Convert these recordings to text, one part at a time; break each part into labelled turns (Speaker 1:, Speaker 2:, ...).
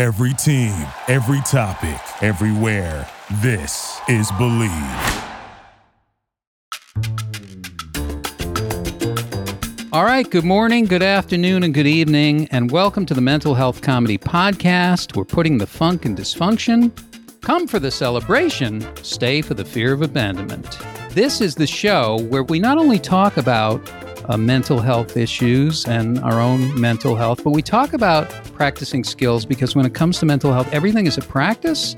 Speaker 1: Every team, every topic, everywhere. This is Believe.
Speaker 2: All right, good morning, good afternoon, and good evening, and welcome to the Mental Health Comedy Podcast. We're putting the funk and dysfunction. Come for the celebration, stay for the fear of abandonment. This is the show where we not only talk about uh, mental health issues and our own mental health, but we talk about practicing skills because when it comes to mental health, everything is a practice.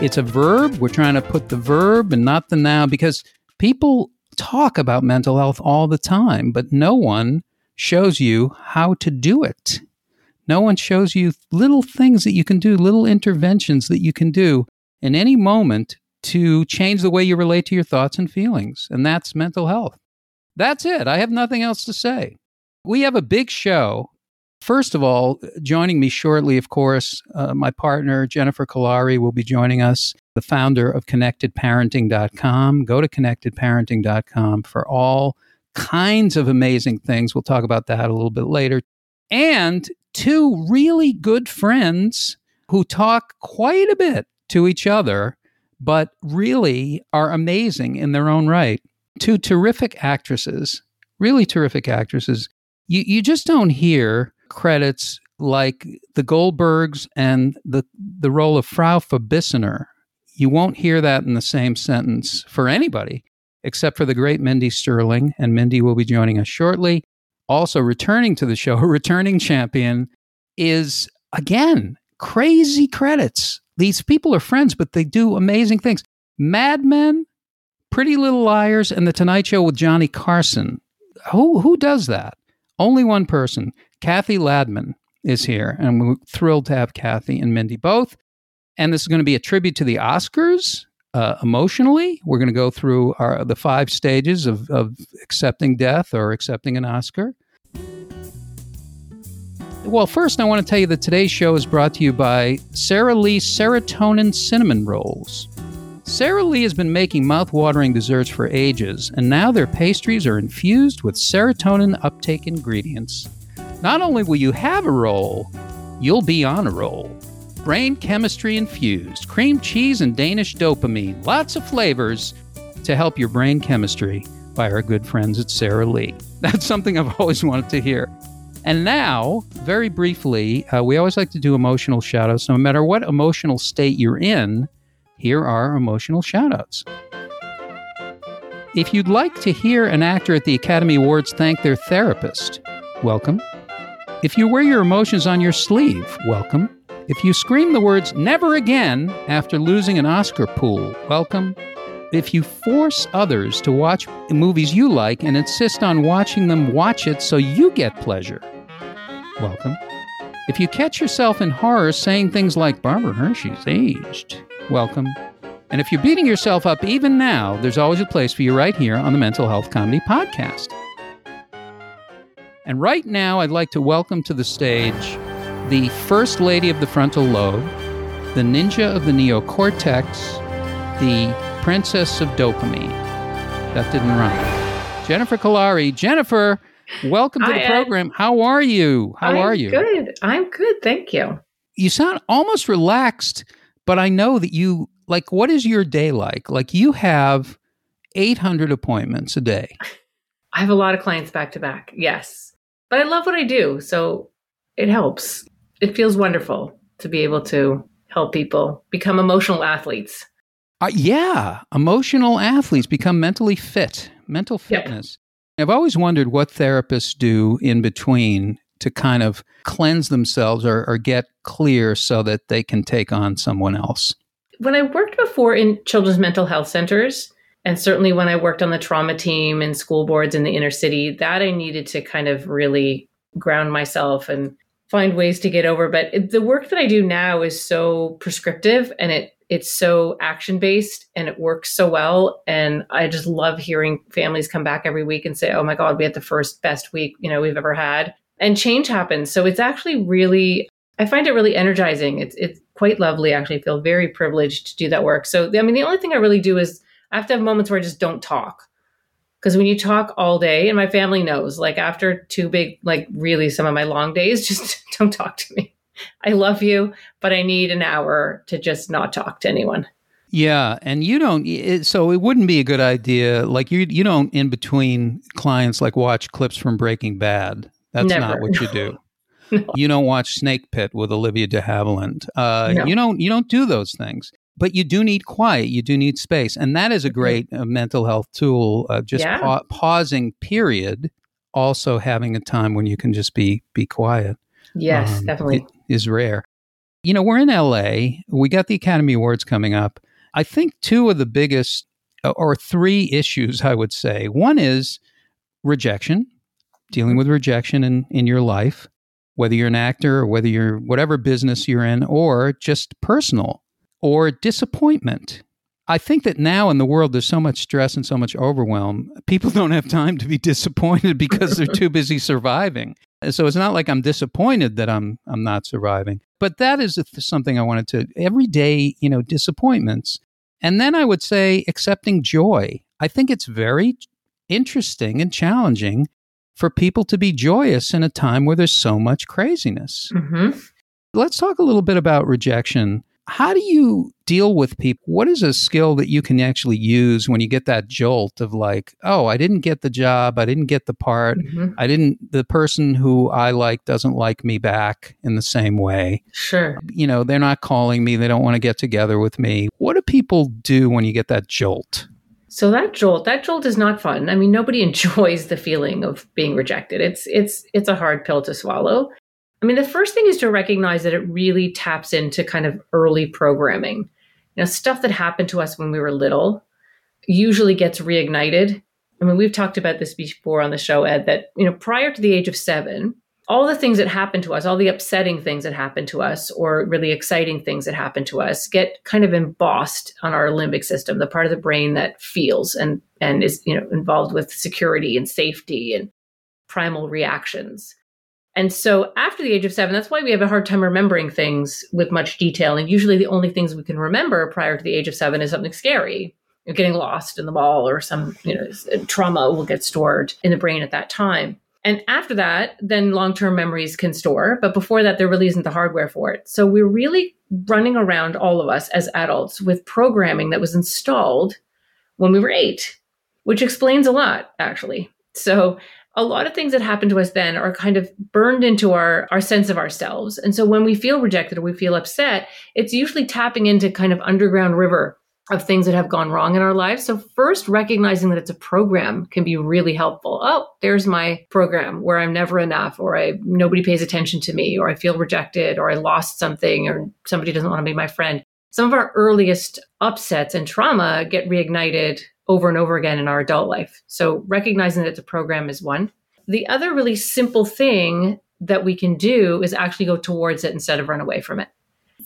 Speaker 2: It's a verb. We're trying to put the verb and not the noun because people talk about mental health all the time, but no one shows you how to do it. No one shows you little things that you can do, little interventions that you can do in any moment to change the way you relate to your thoughts and feelings. And that's mental health. That's it. I have nothing else to say. We have a big show. First of all, joining me shortly, of course, uh, my partner, Jennifer Kolari, will be joining us, the founder of ConnectedParenting.com. Go to ConnectedParenting.com for all kinds of amazing things. We'll talk about that a little bit later. And two really good friends who talk quite a bit to each other, but really are amazing in their own right two terrific actresses, really terrific actresses. You, you just don't hear credits like the Goldbergs and the, the role of Frau Farbissina. You won't hear that in the same sentence for anybody except for the great Mindy Sterling, and Mindy will be joining us shortly. Also, returning to the show, returning champion is again crazy credits. These people are friends, but they do amazing things. Mad Men Pretty Little Liars and The Tonight Show with Johnny Carson. Who who does that? Only one person. Cathy Ladman is here, and we're thrilled to have Cathy and Mindy both. And this is going to be a tribute to the Oscars. Uh, emotionally, we're going to go through our, the five stages of, of accepting death or accepting an Oscar. Well, first, I want to tell you that today's show is brought to you by Sara Lee Serotonin Cinnamon Rolls. Sara Lee has been making mouth-watering desserts for ages, and now their pastries are infused with serotonin uptake ingredients. Not only will you have a roll, you'll be on a roll. Brain chemistry infused, cream cheese and Danish dopamine, lots of flavors to help your brain chemistry by our good friends at Sara Lee. That's something I've always wanted to hear. And now, very briefly, uh, we always like to do emotional shout outs. No matter what emotional state you're in, here are emotional shoutouts. If you'd like to hear an actor at the Academy Awards thank their therapist, welcome. If you wear your emotions on your sleeve, welcome. If you scream the words never again after losing an Oscar pool, welcome. If you force others to watch movies you like and insist on watching them watch it so you get pleasure, welcome. If you catch yourself in horror saying things like Barbara Hershey's aged, welcome. And if you're beating yourself up even now, there's always a place for you right here on the Mental Health Comedy Podcast. And right now, I'd like to welcome to the stage the First Lady of the Frontal Lobe, the Ninja of the Neocortex, the Princess of Dopamine. That didn't rhyme. Jennifer Kolari. Jennifer, welcome to the program. How are you? How
Speaker 3: I'm
Speaker 2: are you?
Speaker 3: Good. I'm good. Thank you.
Speaker 2: you sound almost relaxed, but I know that you like what is your day like? Like you have 800 appointments a day.
Speaker 3: I have a lot of clients back to back. Yes. But I love what I do. So it helps. It feels wonderful to be able to help people become emotional athletes.
Speaker 2: Uh, yeah, emotional athletes become mentally fit, mental
Speaker 3: Yep.
Speaker 2: fitness. I've always wondered what therapists do in between to kind of cleanse themselves or, or get clear so that they can take on someone else.
Speaker 3: When I worked before in children's mental health centers, and certainly when I worked on the trauma team and school boards in the inner city, that I needed to kind of really ground myself and find ways to get over. But the work that I do now is so prescriptive and it it's so action based and it works so well. And I just love hearing families come back every week and say, "Oh my God, we had the first best week you know we've ever had," and change happens. So it's actually really I find it really energizing. It's it's quite lovely. Actually, I feel very privileged to do that work. So I mean, the only thing I really do is I have to have moments where I just don't talk. Because when you talk all day, and my family knows, like after two big, like really some of my long days, just don't talk to me. I love you, but I need an hour to just not talk to anyone.
Speaker 2: Yeah, and you don't. It, so it wouldn't be a good idea. Like you, you don't in between clients like watch clips from Breaking Bad. That's
Speaker 3: Never.
Speaker 2: not what you do.
Speaker 3: No.
Speaker 2: You don't watch Snake Pit with Olivia De Havilland. Uh,
Speaker 3: No.
Speaker 2: You don't. You don't do those things. But you do need quiet. You do need space, and that is a great uh, mental health tool. Uh, just
Speaker 3: Yeah.
Speaker 2: pa- pausing. Period. Also having a time when you can just be be quiet
Speaker 3: Yes,
Speaker 2: um,
Speaker 3: definitely.
Speaker 2: is rare. You know, we're in LA. We got the Academy Awards coming up. I think two of the biggest uh, or three issues I would say. One is rejection, dealing with rejection in, in your life, whether you're an actor or whether you're whatever business you're in, or just personal or disappointment. I think that now in the world there's so much stress and so much overwhelm. People don't have time to be disappointed because they're too busy surviving. So it's not like I'm disappointed that I'm I'm not surviving. But that is th- something I wanted to every day, you know, disappointments. And then I would say accepting joy. I think it's very interesting and challenging for people to be joyous in a time where there's so much craziness.
Speaker 3: hmm
Speaker 2: Let's talk a little bit about rejection. How do you deal with people? What is a skill that you can actually use when you get that jolt of like, oh, I didn't get the job, I didn't get the part,
Speaker 3: hmm
Speaker 2: I didn't, the person who I like doesn't like me back in the same way.
Speaker 3: Sure.
Speaker 2: You know, they're not calling me, they don't want to get together with me. What do people do when you get that jolt?
Speaker 3: So that jolt, that jolt is not fun. I mean, nobody enjoys the feeling of being rejected. It's it's it's a hard pill to swallow. I mean, the first thing is to recognize that it really taps into kind of early programming. You know, stuff that happened to us when we were little usually gets reignited. I mean, we've talked about this before on the show, Ed, that, you know, prior to the age of seven, all the things that happen to us, all the upsetting things that happen to us, or really exciting things that happen to us, get kind of embossed on our limbic system, the part of the brain that feels and and is you know involved with security and safety and primal reactions. And so after the age of seven, that's why we have a hard time remembering things with much detail. And usually the only things we can remember prior to the age of seven is something scary, getting lost in the mall or some, you know, trauma will get stored in the brain at that time. And after that, then long term memories can store. But before that, there really isn't the hardware for it. So we're really running around, all of us as adults, with programming that was installed when we were eight, which explains a lot, actually. So a lot of things that happen to us then are kind of burned into our, our sense of ourselves. And so when we feel rejected or we feel upset, it's usually tapping into kind of underground river of things that have gone wrong in our lives. So first recognizing that it's a program can be really helpful. Oh, there's my program where I'm never enough or I nobody pays attention to me or I feel rejected or I lost something or somebody doesn't want to be my friend. Some of our earliest upsets and trauma get reignited over and over again in our adult life. So recognizing that it's a program is one. The other really simple thing that we can do is actually go towards it instead of run away from it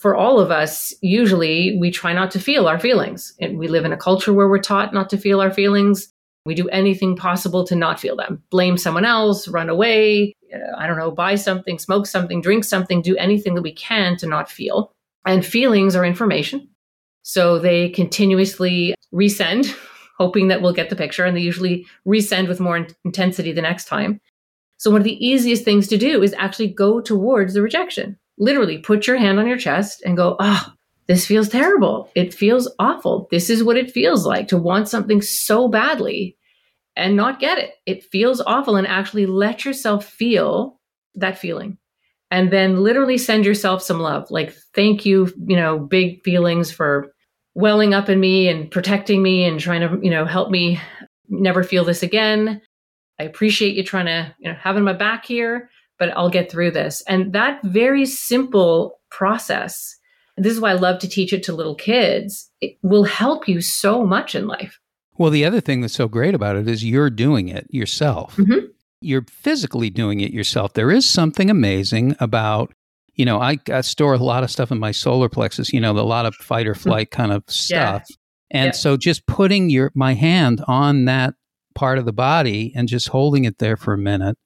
Speaker 3: for all of us, usually we try not to feel our feelings. And we live in a culture where we're taught not to feel our feelings. We do anything possible to not feel them. Blame someone else, run away, uh, I don't know, buy something, smoke something, drink something, do anything that we can to not feel. And feelings are information. So they continuously resend, hoping that we'll get the picture, and they usually resend with more in- intensity the next time. So one of the easiest things to do is actually go towards the rejection literally put your hand on your chest and go, oh, this feels terrible. It feels awful. This is what it feels like to want something so badly and not get it. It feels awful and actually let yourself feel that feeling. And then literally send yourself some love. Like, thank you, you know, big feelings for welling up in me and protecting me and trying to, you know, help me never feel this again. I appreciate you trying to, you know, having my back here but I'll get through this. And that very simple process, this is why I love to teach it to little kids, it will help you so much in life.
Speaker 2: Well, the other thing that's so great about it is you're doing it yourself.
Speaker 3: Mhm.
Speaker 2: You're physically doing it yourself. There is something amazing about, you know, I, I store a lot of stuff in my solar plexus, you know, a lot of fight or flight kind of stuff. And
Speaker 3: Yep.
Speaker 2: so just putting your my hand on that part of the body and just holding it there for a minute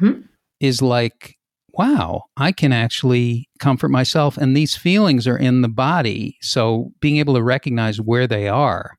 Speaker 3: Mhm.
Speaker 2: Is like, wow, I can actually comfort myself. And these feelings are in the body. So being able to recognize where they are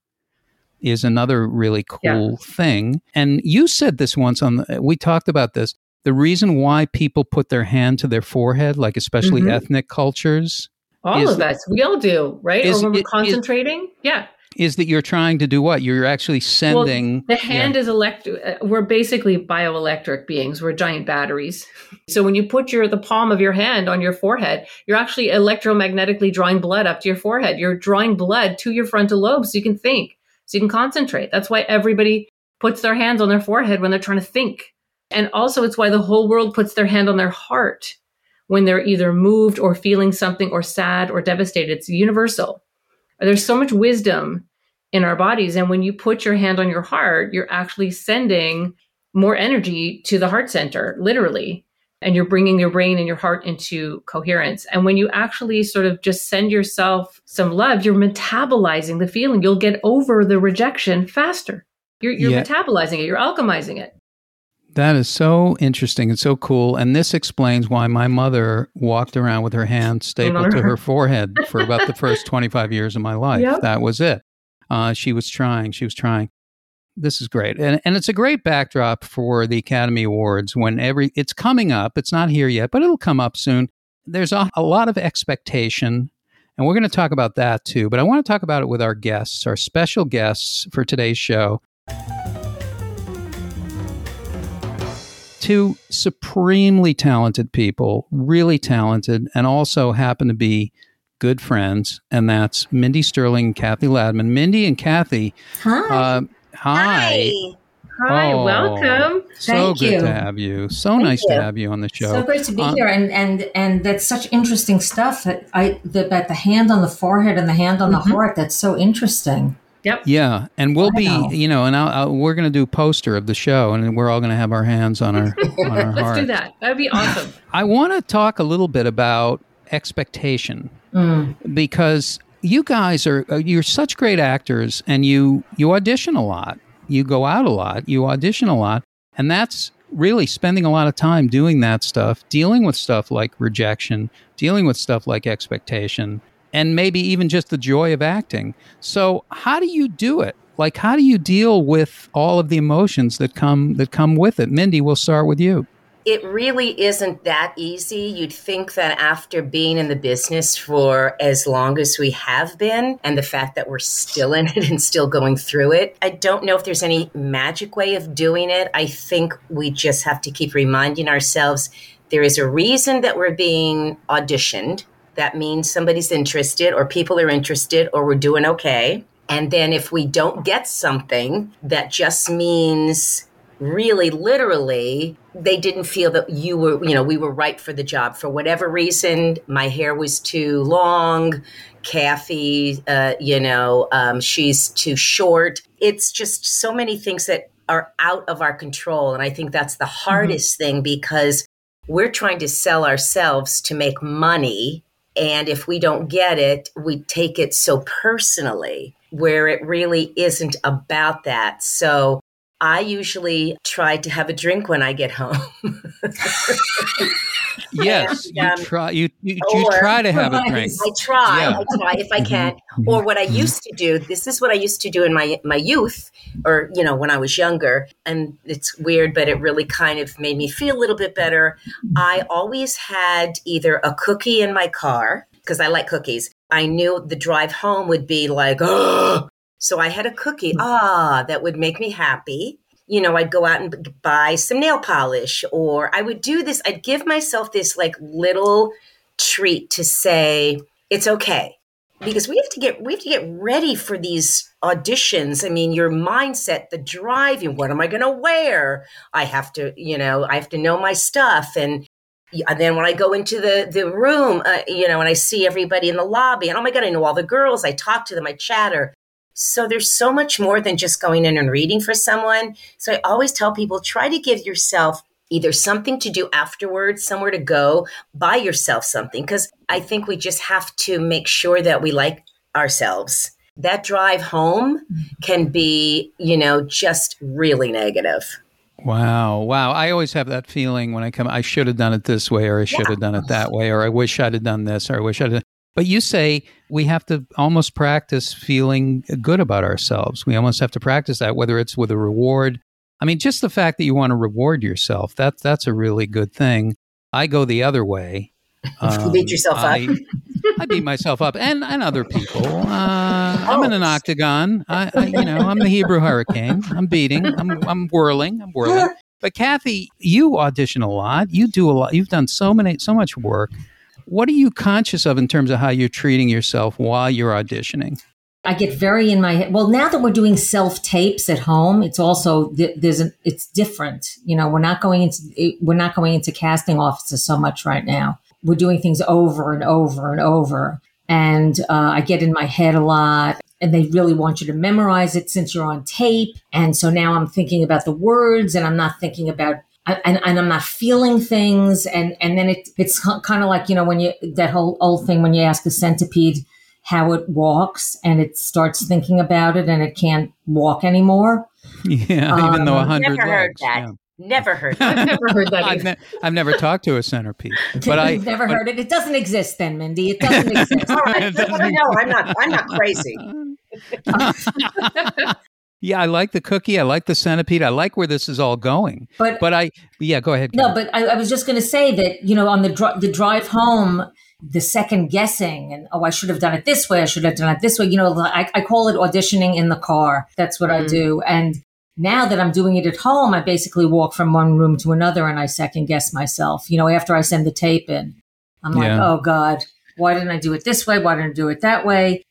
Speaker 2: is another really cool
Speaker 3: Yeah.
Speaker 2: thing. And you said this once on the, we talked about this. the reason why people put their hand to their forehead, like especially
Speaker 3: Mhm.
Speaker 2: ethnic cultures,
Speaker 3: All
Speaker 2: Is-
Speaker 3: of us, we all do, right?
Speaker 2: is-
Speaker 3: or when we're
Speaker 2: is-
Speaker 3: concentrating, yeah.
Speaker 2: Is that you're trying to do what? You're actually sending
Speaker 3: the hand is elect. uh, We're basically bioelectric beings. We're giant batteries. So when you put your the palm of your hand on your forehead, you're actually electromagnetically drawing blood up to your forehead. You're drawing blood to your frontal lobe so you can think, so you can concentrate. That's why everybody puts their hands on their forehead when they're trying to think. And also, it's why the whole world puts their hand on their heart when they're either moved or feeling something or sad or devastated. It's universal. There's so much wisdom in our bodies. And when you put your hand on your heart, you're actually sending more energy to the heart center, literally. And you're bringing your brain and your heart into coherence. And when you actually sort of just send yourself some love, you're metabolizing the feeling. You'll get over the rejection faster. You're, you're
Speaker 2: Yeah.
Speaker 3: metabolizing it, you're alchemizing it.
Speaker 2: That is so interesting and so cool. And this explains why my mother walked around with her hand stapled to her forehead for about the first 25 years of my life.
Speaker 3: Yep.
Speaker 2: That was it. Uh, she was trying. She was trying. This is great. And, and it's a great backdrop for the Academy Awards when every, it's coming up. It's not here yet, but it'll come up soon. There's a, a lot of expectation. And we're going to talk about that too. But I want to talk about it with our guests, our special guests for today's show. Two supremely talented people, really talented, and also happen to be good friends, and that's Mindy Sterling and Cathy Ladman. Mindy and Cathy,
Speaker 4: Hi.
Speaker 2: uh, hi.
Speaker 3: Hi,
Speaker 2: Oh,
Speaker 3: welcome.
Speaker 2: So
Speaker 4: Thank
Speaker 2: good
Speaker 4: you.
Speaker 2: to have you. So
Speaker 4: Thank
Speaker 2: nice to have you on the show.
Speaker 4: so great to be
Speaker 2: Um,
Speaker 4: here, and and and that's such interesting stuff. That I the, about the hand on the forehead and the hand on
Speaker 3: Mhm.
Speaker 4: the heart. That's so interesting.
Speaker 3: Yep.
Speaker 2: yeah, and we'll
Speaker 4: Wow.
Speaker 2: be, you know, and I'll, I'll, we're going to do a poster of the show, and we're all going to have our hands on our on our
Speaker 3: Let's
Speaker 2: heart.
Speaker 3: do that. That would be awesome.
Speaker 2: I want to talk a little bit about expectation.
Speaker 4: Mm.
Speaker 2: because you guys are uh, you're such great actors and you you audition a lot you go out a lot you audition a lot and that's really spending a lot of time doing that stuff dealing with stuff like rejection dealing with stuff like expectation and maybe even just the joy of acting so how do you do it like how do you deal with all of the emotions that come that come with it mindy we'll start with you
Speaker 5: it really isn't that easy. You'd think that after being in the business for as long as we have been, and the fact that we're still in it and still going through it, I don't know if there's any magic way of doing it. I think we just have to keep reminding ourselves there is a reason that we're being auditioned. That means somebody's interested, or people are interested, or we're doing okay. And then if we don't get something, that just means really literally they didn't feel that you were you know we were right for the job. For whatever reason my hair was too long cathy uh, you know um, she's too short. It's just so many things that are out of our control. And i think that's the hardest thing because we're trying to sell ourselves to make money and if we don't get it we take it so personally where it really isn't about that. So I usually try to have a drink when I get home.
Speaker 2: yes
Speaker 5: And, um,
Speaker 2: you try you, you, you try to have a drink
Speaker 5: I try,
Speaker 2: Yeah.
Speaker 5: I try if I
Speaker 2: Mhm.
Speaker 5: can.
Speaker 2: Mhm.
Speaker 5: Or what I
Speaker 2: Mhm.
Speaker 5: used to do. This is what I used to do in my my youth, or you know, when I was younger. And it's weird, but it really kind of made me feel a little bit better. I always had either a cookie in my car because I like cookies. I knew the drive home would be like, oh. So I had a cookie, ah, that would make me happy. You know, I'd go out and buy some nail polish, or I would do this. I'd give myself this like little treat to say it's okay because we have to get we have to get ready for these auditions i mean your mindset the driving what am i going to wear i have to you know i have to know my stuff and and then when I go into the the room, uh, you know, and I see everybody in the lobby, and oh my god, I know all the girls. I talk to them, I chatter. So there's so much more than just going in and reading for someone. So I always tell people try to give yourself either something to do afterwards, somewhere to go, buy yourself something because I think we just have to make sure that we like ourselves. That drive home mm-hmm. can be, you know, just really negative.
Speaker 2: Wow, wow. I always have that feeling when I come, I should have done it this way, or I should have done it that way, or I wish I'd have done this, or I wish I'd have. But you say we have to almost practice feeling good about ourselves. We almost have to practice that, whether it's with a reward. I mean, just the fact that you want to reward yourself, that, that's a really good thing. I go the other way.
Speaker 5: Um, beat yourself
Speaker 2: I,
Speaker 5: up.
Speaker 2: I beat myself up, and and other people. Uh, oh. I'm in an octagon. I, I, you know, I'm the Hebrew Hurricane. I'm beating. I'm I'm whirling. I'm whirling. But Cathy, you audition a lot. You do a lot. You've done so many, so much work. What are you conscious of in terms of how you're treating yourself while you're auditioning?
Speaker 4: I get very in my head. Well, now that we're doing self tapes at home, it's also there's an it's different. You know, we're not going into we're not going into casting offices so much right now. We're doing things over and over and over, and uh, I get in my head a lot. And they really want you to memorize it since you're on tape. And so now I'm thinking about the words, and I'm not thinking about and, and I'm not feeling things. And, and then it, it's kind of like, you know, when you, that whole old thing, when you ask a centipede, how it walks and it starts thinking about it and it can't walk anymore.
Speaker 2: Yeah, um, even though a hundred
Speaker 5: never
Speaker 2: legs.
Speaker 5: Heard that. Yeah. Never heard that. I've
Speaker 3: never heard that.
Speaker 2: I've, ne- I've, never talked to a centipede, but I've
Speaker 4: never
Speaker 2: but,
Speaker 4: heard it. It doesn't exist, then, Mindy. It doesn't exist.
Speaker 5: All right, no, I'm not. I'm not crazy.
Speaker 2: Yeah, I like the cookie. I like the centipede. I like where this is all going. But but I yeah, go ahead.
Speaker 4: No, but I, I was just going to say that you know on the dr- the drive home the second guessing and oh i should have done it this way i should have done it this way you know i, I call it auditioning in the car that's what mm. i do and now that i'm doing it at home i basically walk from one room to another and i second guess myself you know after i send the tape in i'm like oh god why didn't i do it this way why didn't i do it that way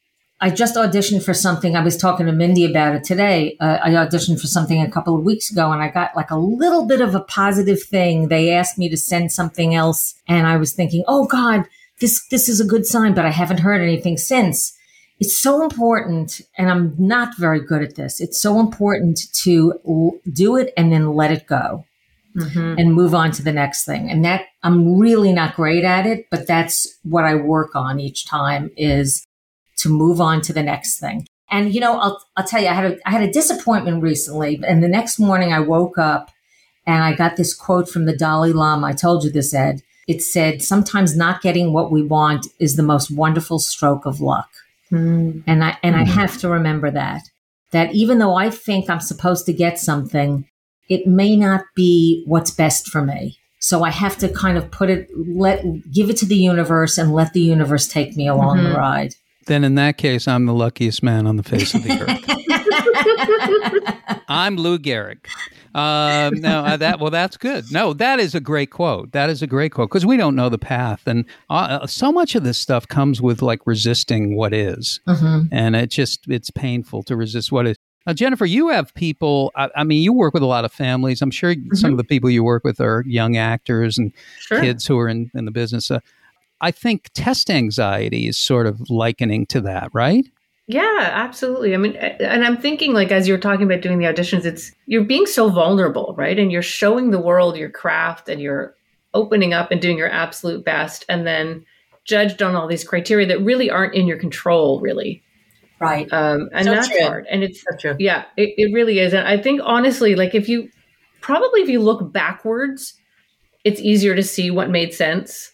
Speaker 4: i just auditioned for something i was talking to mindy about it today uh, i auditioned for something a couple of weeks ago and i got like a little bit of a positive thing they asked me to send something else and i was thinking oh god this this is a good sign, but I haven't heard anything since. It's so important, and I'm not very good at this. It's so important to l- do it and then let it go. Mm-hmm. and move on to the next thing. And that I'm really not great at it, but that's what I work on each time is to move on to the next thing. And you know, I'll I'll tell you, I had a I had a disappointment recently, and the next morning I woke up and I got this quote from the Dalai Lama. I told you this, Ed it said, sometimes not getting what we want is the most wonderful stroke of luck. Mm. And I, and mm. I hmm. have to remember that, that even though I think I'm supposed to get something, it may not be what's best for me. So I have to kind of put it, let, give it to the universe and let the universe take me along mm-hmm. the ride.
Speaker 2: Then in that case, I'm the luckiest man on the face of the earth. I'm Lou Gehrig. Um, no, uh, that well, that's good. No, that is a great quote. That is a great quote because we don't know the path, and uh, uh, so much of this stuff comes with like resisting what is. Mm-hmm. and it just it's painful to resist what is. Now, Jennifer, you have people. I, I, mean, you work with a lot of families. I'm sure mm-hmm. some of the people you work with are young actors and sure. kids who are in, in the business. Uh, I think test anxiety is sort of likening to that, right?
Speaker 3: Yeah, absolutely. I mean, and I'm thinking like as you're talking about doing the auditions, it's you're being so vulnerable, right? And you're showing the world your craft and you're opening up and doing your absolute best and then judged on all these criteria that really aren't in your control, really.
Speaker 4: Right.
Speaker 3: Um, and so that's true. hard. And it's so true. Yeah, it, it really is. And I think honestly, like if you probably if you look backwards, it's easier to see what made sense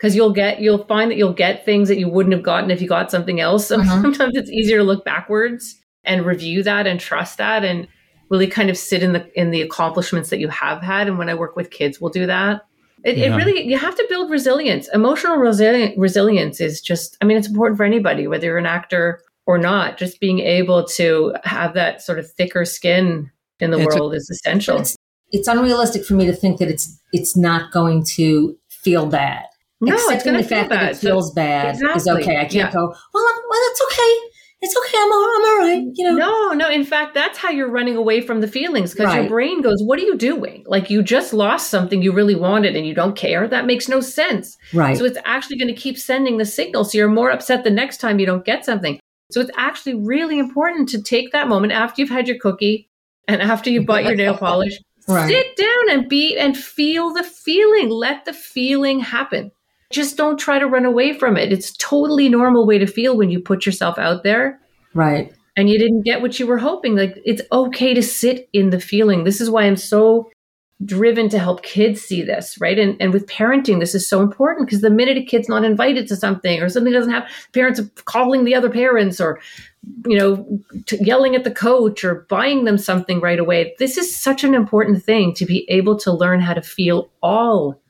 Speaker 3: because you'll get you'll find that you'll get things that you wouldn't have gotten if you got something else. So uh-huh. sometimes it's easier to look backwards and review that and trust that and really kind of sit in the in the accomplishments that you have had. And when I work with kids, we'll do that. It, yeah. it really you have to build resilience. Emotional resili- resilience is just I mean it's important for anybody whether you're an actor or not. Just being able to have that sort of thicker skin in the it's world a, is essential.
Speaker 4: It's, it's unrealistic for me to think that it's it's not going to feel bad
Speaker 3: no,
Speaker 4: accepting the fact that it feels bad exactly. is okay. I can't yeah. go, well, I'm, well, that's okay. It's okay. I'm all, I'm all right. You know.
Speaker 3: No, no. In fact, that's how you're running away from the feelings because right. your brain goes, "What are you doing? Like you just lost something you really wanted and you don't care. That makes no sense."
Speaker 4: Right.
Speaker 3: So it's actually going to keep sending the signal. So you're more upset the next time you don't get something. So it's actually really important to take that moment after you've had your cookie and after you've bought your nail polish. Right. Sit down and be and feel the feeling. Let the feeling happen just don't try to run away from it. It's totally normal way to feel when you put yourself out there.
Speaker 4: Right.
Speaker 3: And you didn't get what you were hoping. Like it's okay to sit in the feeling. This is why I'm so driven to help kids see this, right? And and with parenting, this is so important because the minute a kid's not invited to something or something doesn't have parents are calling the other parents or you know t- yelling at the coach or buying them something right away. This is such an important thing to be able to learn how to feel all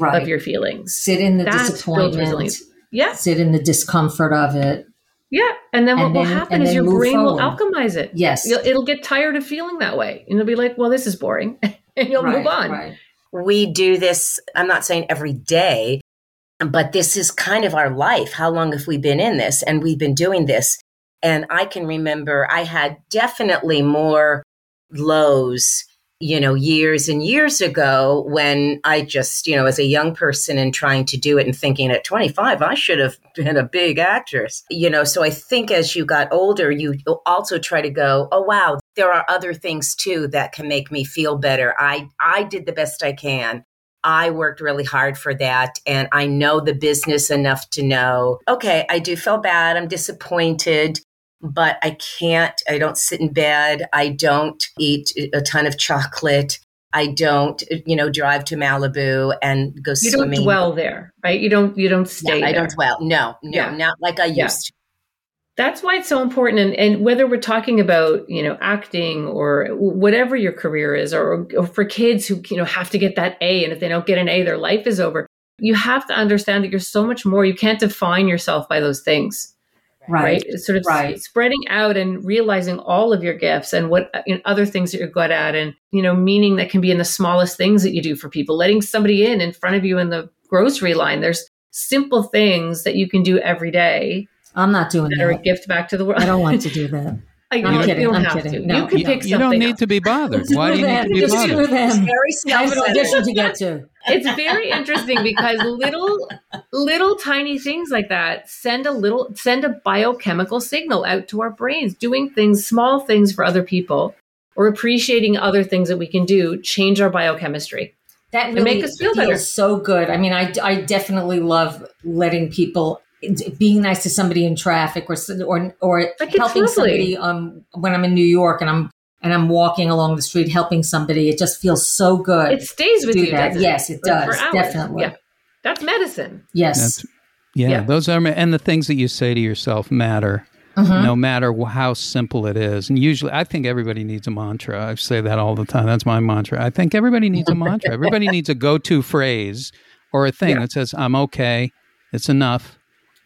Speaker 4: right.
Speaker 3: of your feelings.
Speaker 4: sit in the
Speaker 3: That
Speaker 4: disappointment.
Speaker 3: Yeah,
Speaker 4: Sit in the discomfort of it.
Speaker 3: yeah. And then what
Speaker 4: And
Speaker 3: will happen is your
Speaker 4: move
Speaker 3: brain will alchemize it.
Speaker 4: Yes.
Speaker 3: You'll, it'll get tired of feeling that way. And it'll be like, well, this is boring. and you'll
Speaker 4: right,
Speaker 3: move on.
Speaker 4: Right.
Speaker 5: we do this i'm not saying every day but this is kind of our life how long have we been in this and we've been doing this and i can remember i had definitely more lows you know years and years ago when i just you know as a young person and trying to do it and thinking at 25 i should have been a big actress you know? So i think as you got older you also try to go oh wow there are other things too that can make me feel better. I i did the best i can. I worked really hard for that and I know the business enough to know, okay, I do feel bad. I'm disappointed, but I can't, I don't sit in bed. I don't eat a ton of chocolate. I don't, you know, drive to Malibu and go
Speaker 3: You don't
Speaker 5: swimming.
Speaker 3: dwell there, right? You don't you don't
Speaker 5: Yeah,
Speaker 3: stay
Speaker 5: I
Speaker 3: there.
Speaker 5: don't dwell. No, no,
Speaker 3: Yeah.
Speaker 5: not like I used
Speaker 3: Yeah.
Speaker 5: to.
Speaker 3: That's why it's so important. And, and whether we're talking about, you know, acting or whatever your career is, or, or for kids who, you know, have to get that A, and if they don't get an A, their life is over. You have to understand that you're so much more. You can't define yourself by those things, right?
Speaker 4: Right.
Speaker 3: Sort of
Speaker 4: Right.
Speaker 3: spreading out and realizing all of your gifts and what uh, you know, other things that you're good at, and you know, meaning that can be in the smallest things that you do for people. Letting somebody in in front of you in the grocery line. There's simple things that you can do every day
Speaker 4: I'm not doing
Speaker 3: that are a gift back to the world.
Speaker 4: I don't want to do that.
Speaker 3: Uh,
Speaker 4: I'm
Speaker 3: you, don't-
Speaker 4: kidding,
Speaker 3: you don't
Speaker 4: I'm
Speaker 3: have
Speaker 4: kidding.
Speaker 3: to.
Speaker 4: No.
Speaker 3: you can
Speaker 2: You,
Speaker 3: pick
Speaker 2: you don't need
Speaker 3: else.
Speaker 2: to be bothered. Why do you need to be
Speaker 4: Just do
Speaker 2: bothered?
Speaker 4: them.
Speaker 5: Very
Speaker 4: I have an
Speaker 5: self-centered.
Speaker 4: audition to get to.
Speaker 3: It's very interesting because little, little tiny things like that send a little send a biochemical signal out to our brains. Doing things, small things for other people, or appreciating other things that we can do, change our biochemistry.
Speaker 4: That really
Speaker 3: make us feel
Speaker 4: feels
Speaker 3: better.
Speaker 4: so good. I mean, I, I definitely love letting people being nice to somebody in traffic or or or
Speaker 3: Like,
Speaker 4: helping
Speaker 3: lovely.
Speaker 4: somebody um when I'm in New York and I'm and I'm walking along the street helping somebody. It just feels so good.
Speaker 3: It stays with you.
Speaker 4: that. Yes, it
Speaker 3: Like,
Speaker 4: does. Definitely.
Speaker 3: Yeah, that's medicine.
Speaker 4: yes.
Speaker 2: That's, yeah,
Speaker 3: Yeah.
Speaker 2: those are, and the things that you say to yourself matter.
Speaker 4: Mhm.
Speaker 2: no matter how simple it is. And usually, I think everybody needs a mantra. I say that all the time. That's my mantra. I think everybody needs a mantra. Everybody needs a go to phrase or a thing
Speaker 3: Yeah.
Speaker 2: that says, I'm okay. It's enough.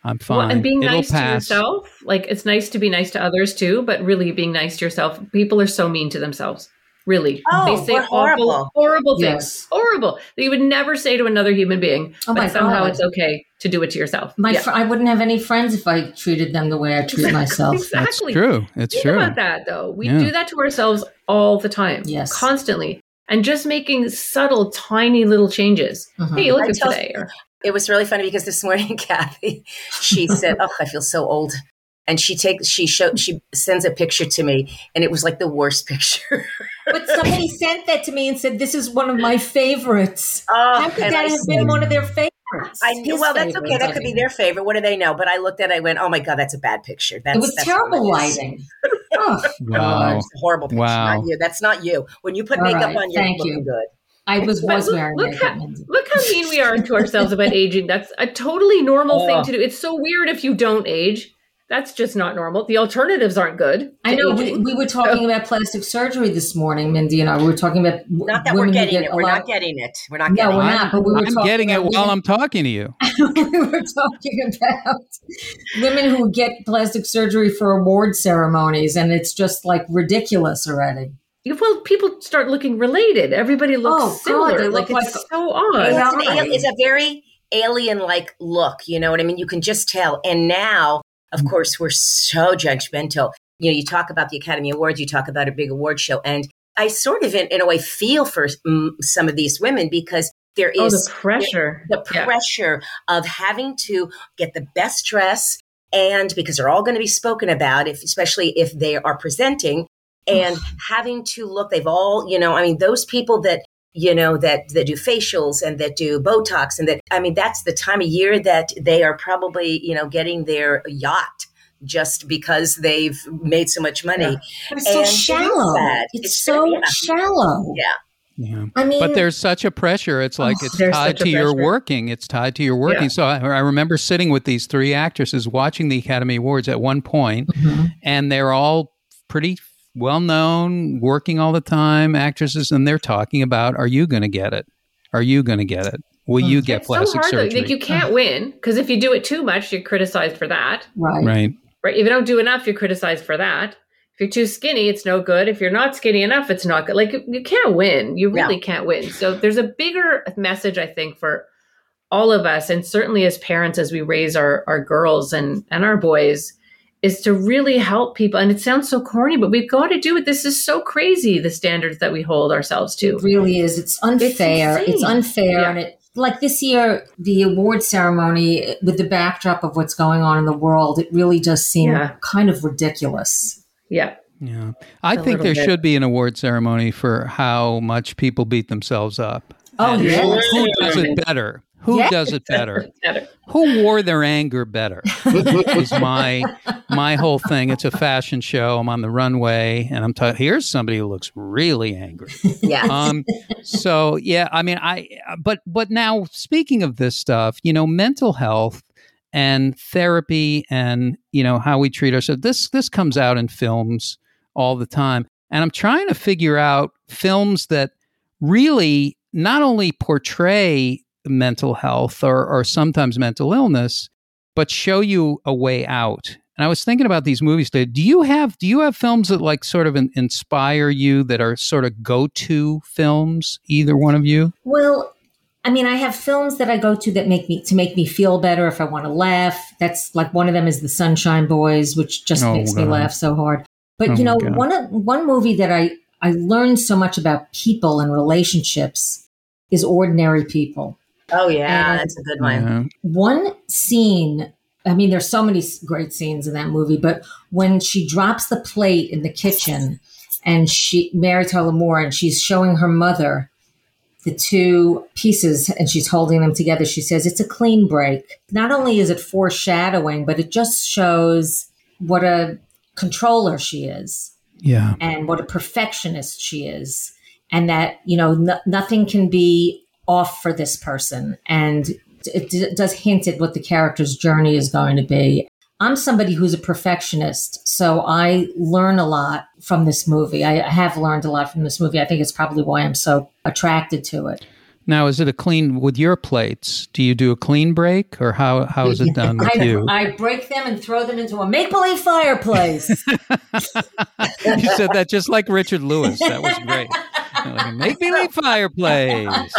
Speaker 2: I'm fine.
Speaker 3: Well, and being
Speaker 2: It'll
Speaker 3: nice
Speaker 2: pass.
Speaker 3: to yourself, like it's nice to be nice to others too, but really being nice to yourself. People are so mean to themselves. Really,
Speaker 5: Oh,
Speaker 3: they say
Speaker 5: we're horrible.
Speaker 3: horrible things.
Speaker 4: Yes.
Speaker 3: Horrible that you would never say to another human being.
Speaker 4: Oh my
Speaker 3: but somehow
Speaker 4: God.
Speaker 3: it's okay to do it to yourself.
Speaker 4: My
Speaker 3: Yeah.
Speaker 4: fr- I wouldn't have any friends if I treated them the way I treat myself.
Speaker 2: That's
Speaker 3: exactly.
Speaker 2: true. It's
Speaker 3: Think
Speaker 2: true.
Speaker 3: about that though. We
Speaker 2: Yeah.
Speaker 3: do that to ourselves all the time.
Speaker 4: Yes.
Speaker 3: Constantly. And just making subtle, tiny little changes.
Speaker 4: Mhm.
Speaker 3: Hey, look
Speaker 5: I
Speaker 3: at
Speaker 5: tell-
Speaker 3: today. Or,
Speaker 5: it was really funny because this morning cathy she said oh i feel so old and she takes she showed she sends a picture to me and it was like the worst picture
Speaker 4: But somebody sent that to me and said this is one of my favorites.
Speaker 5: oh,
Speaker 4: How could that
Speaker 5: I
Speaker 4: have
Speaker 5: said-
Speaker 4: been one of their favorites?
Speaker 5: I knew, well, that's okay. That could be their favorite. What do they know? But I looked at it, I went, oh my God, that's a bad picture. That's,
Speaker 4: It was
Speaker 5: that's
Speaker 4: terrible
Speaker 5: what it is.
Speaker 4: lighting. Oh,
Speaker 2: Wow.
Speaker 4: God.
Speaker 5: It's a horrible picture.
Speaker 2: Wow.
Speaker 5: Not you. That's not you. When you put
Speaker 4: All
Speaker 5: makeup
Speaker 4: right,
Speaker 5: on, you're
Speaker 4: thank
Speaker 5: looking
Speaker 4: you.
Speaker 5: good.
Speaker 4: I was was
Speaker 3: look-
Speaker 4: wearing
Speaker 3: look
Speaker 4: makeup.
Speaker 3: how- Look how mean we are to ourselves about aging. That's a totally normal
Speaker 5: Oh.
Speaker 3: thing to do. It's so weird if you don't age. That's just not normal. The alternatives aren't good.
Speaker 4: I know we,
Speaker 3: aging.
Speaker 4: we were talking about plastic surgery this morning, Mindy and I. We were talking about
Speaker 5: Not that we're
Speaker 4: women
Speaker 5: getting
Speaker 4: get
Speaker 5: it. We're
Speaker 4: lot-
Speaker 5: not getting it. We're not
Speaker 4: No,
Speaker 5: getting
Speaker 4: we're
Speaker 5: it.
Speaker 4: not. But we were
Speaker 2: I'm
Speaker 4: talking
Speaker 2: getting it while
Speaker 4: women-
Speaker 2: I'm talking to you.
Speaker 4: we were talking about women who get plastic surgery for award ceremonies, and it's just like ridiculous already.
Speaker 3: Well, people start looking related. Everybody looks
Speaker 4: Oh, God,
Speaker 3: similar.
Speaker 4: they
Speaker 3: like
Speaker 4: look
Speaker 3: it's so odd.
Speaker 5: It's, an it's a very alien-like look. You know what I mean? You can just tell. And now, of course, we're so judgmental. You know, you talk about the Academy Awards. You talk about a big award show, and I sort of, in, in a way, feel for mm, some of these women because there is Oh,
Speaker 3: the pressure.
Speaker 5: the
Speaker 3: Yeah.
Speaker 5: pressure of having to get the best dress and because they're all going to be spoken about if especially if they are presenting and having to look they've all you know i mean those people that you know that that do facials and that do botox and that i mean that's the time of year that they are probably you know getting their yacht just because they've made so much money
Speaker 4: But it's so
Speaker 5: And it is
Speaker 4: shallow.
Speaker 5: sad.
Speaker 4: It's,
Speaker 5: It's
Speaker 4: so
Speaker 5: yeah.
Speaker 4: shallow.
Speaker 5: Yeah.
Speaker 2: Yeah.
Speaker 4: I mean,
Speaker 2: But there's such a pressure. It's like
Speaker 4: Oh,
Speaker 2: it's tied to your working. It's tied to your working.
Speaker 3: Yeah.
Speaker 2: So I, I remember sitting with these three actresses watching the Academy Awards at one point,
Speaker 4: Mhm.
Speaker 2: and they're all pretty well known, working all the time, actresses, and they're talking about, "Are you going to get it? Are you going to get it? Will you hmm. get
Speaker 3: It's so
Speaker 2: plastic
Speaker 3: surgery? though.
Speaker 2: surgery?"
Speaker 3: Like you can't win because if you do it too much, you're criticized for that.
Speaker 4: right.
Speaker 2: right.
Speaker 3: Right? If you don't do enough, you're criticized for that. If you're too skinny, it's no good. If you're not skinny enough, it's not good. Like you can't win. You really can't win. So there's a bigger message, I think, for all of us, and certainly as parents, as we raise our our girls and and our boys, is to really help people. And it sounds so corny, but we've got to do it. This is so crazy. The standards that we hold ourselves to.
Speaker 4: It really is. It's unfair. It's,
Speaker 3: insane.
Speaker 4: unfair,
Speaker 3: Yeah.
Speaker 4: and it like this year the award ceremony with the backdrop of what's going on in the world. It really does seem
Speaker 3: Yeah.
Speaker 4: kind of ridiculous.
Speaker 3: Yeah.
Speaker 2: Yeah. I
Speaker 3: A
Speaker 2: think there
Speaker 3: bit.
Speaker 2: should be an award ceremony for how much people beat themselves up.
Speaker 4: Oh,
Speaker 2: And
Speaker 4: yes.
Speaker 2: Who does it better? Who
Speaker 4: Yes.
Speaker 2: does it better?
Speaker 3: Better.
Speaker 2: Who wore their anger better? is my my whole thing. It's a fashion show. I'm on the runway, and I'm talking. Here's somebody who looks really angry.
Speaker 5: Yeah.
Speaker 2: Um, so yeah, I mean, I but but now speaking of this stuff, you know, mental health and therapy, and you know how we treat ourselves. This this comes out in films all the time, and I'm trying to figure out films that really not only portray mental health or, or sometimes mental illness, but show you a way out. And I was thinking about these movies today. Do you have do you have films that like sort of in, inspire you that are sort of go to films? Either one of you?
Speaker 4: Well, I mean, I have films that I go to that make me to make me feel better if I want to laugh. That's like one of them is The Sunshine Boys, which just
Speaker 2: Oh,
Speaker 4: makes me laugh so hard. But
Speaker 2: Oh,
Speaker 4: you know,
Speaker 2: God.
Speaker 4: one of one movie that I I learned so much about people and relationships is Ordinary People.
Speaker 5: Oh yeah,
Speaker 4: And-
Speaker 5: that's a good one.
Speaker 2: Yeah.
Speaker 4: one scene i mean there's so many great scenes in that movie but when she drops the plate in the kitchen and she mary tyler moore and she's showing her mother the two pieces and she's holding them together she says it's a clean break not only is it foreshadowing but it just shows what a controller she is
Speaker 2: Yeah.
Speaker 4: and what a perfectionist she is and that you know no, nothing can be off for this person and it d- does hint at what the character's journey is going to be i'm somebody who's a perfectionist so i learn a lot from this movie i I have learned a lot from this movie i think it's probably why i'm so attracted to it
Speaker 2: Now, is it a clean with your plates? Do you do a clean break, or how how is it done with
Speaker 4: I,
Speaker 2: you?
Speaker 4: I break them and throw them into a make-believe fireplace
Speaker 2: you said that just like Richard Lewis. That was great. Like a make believe fireplace.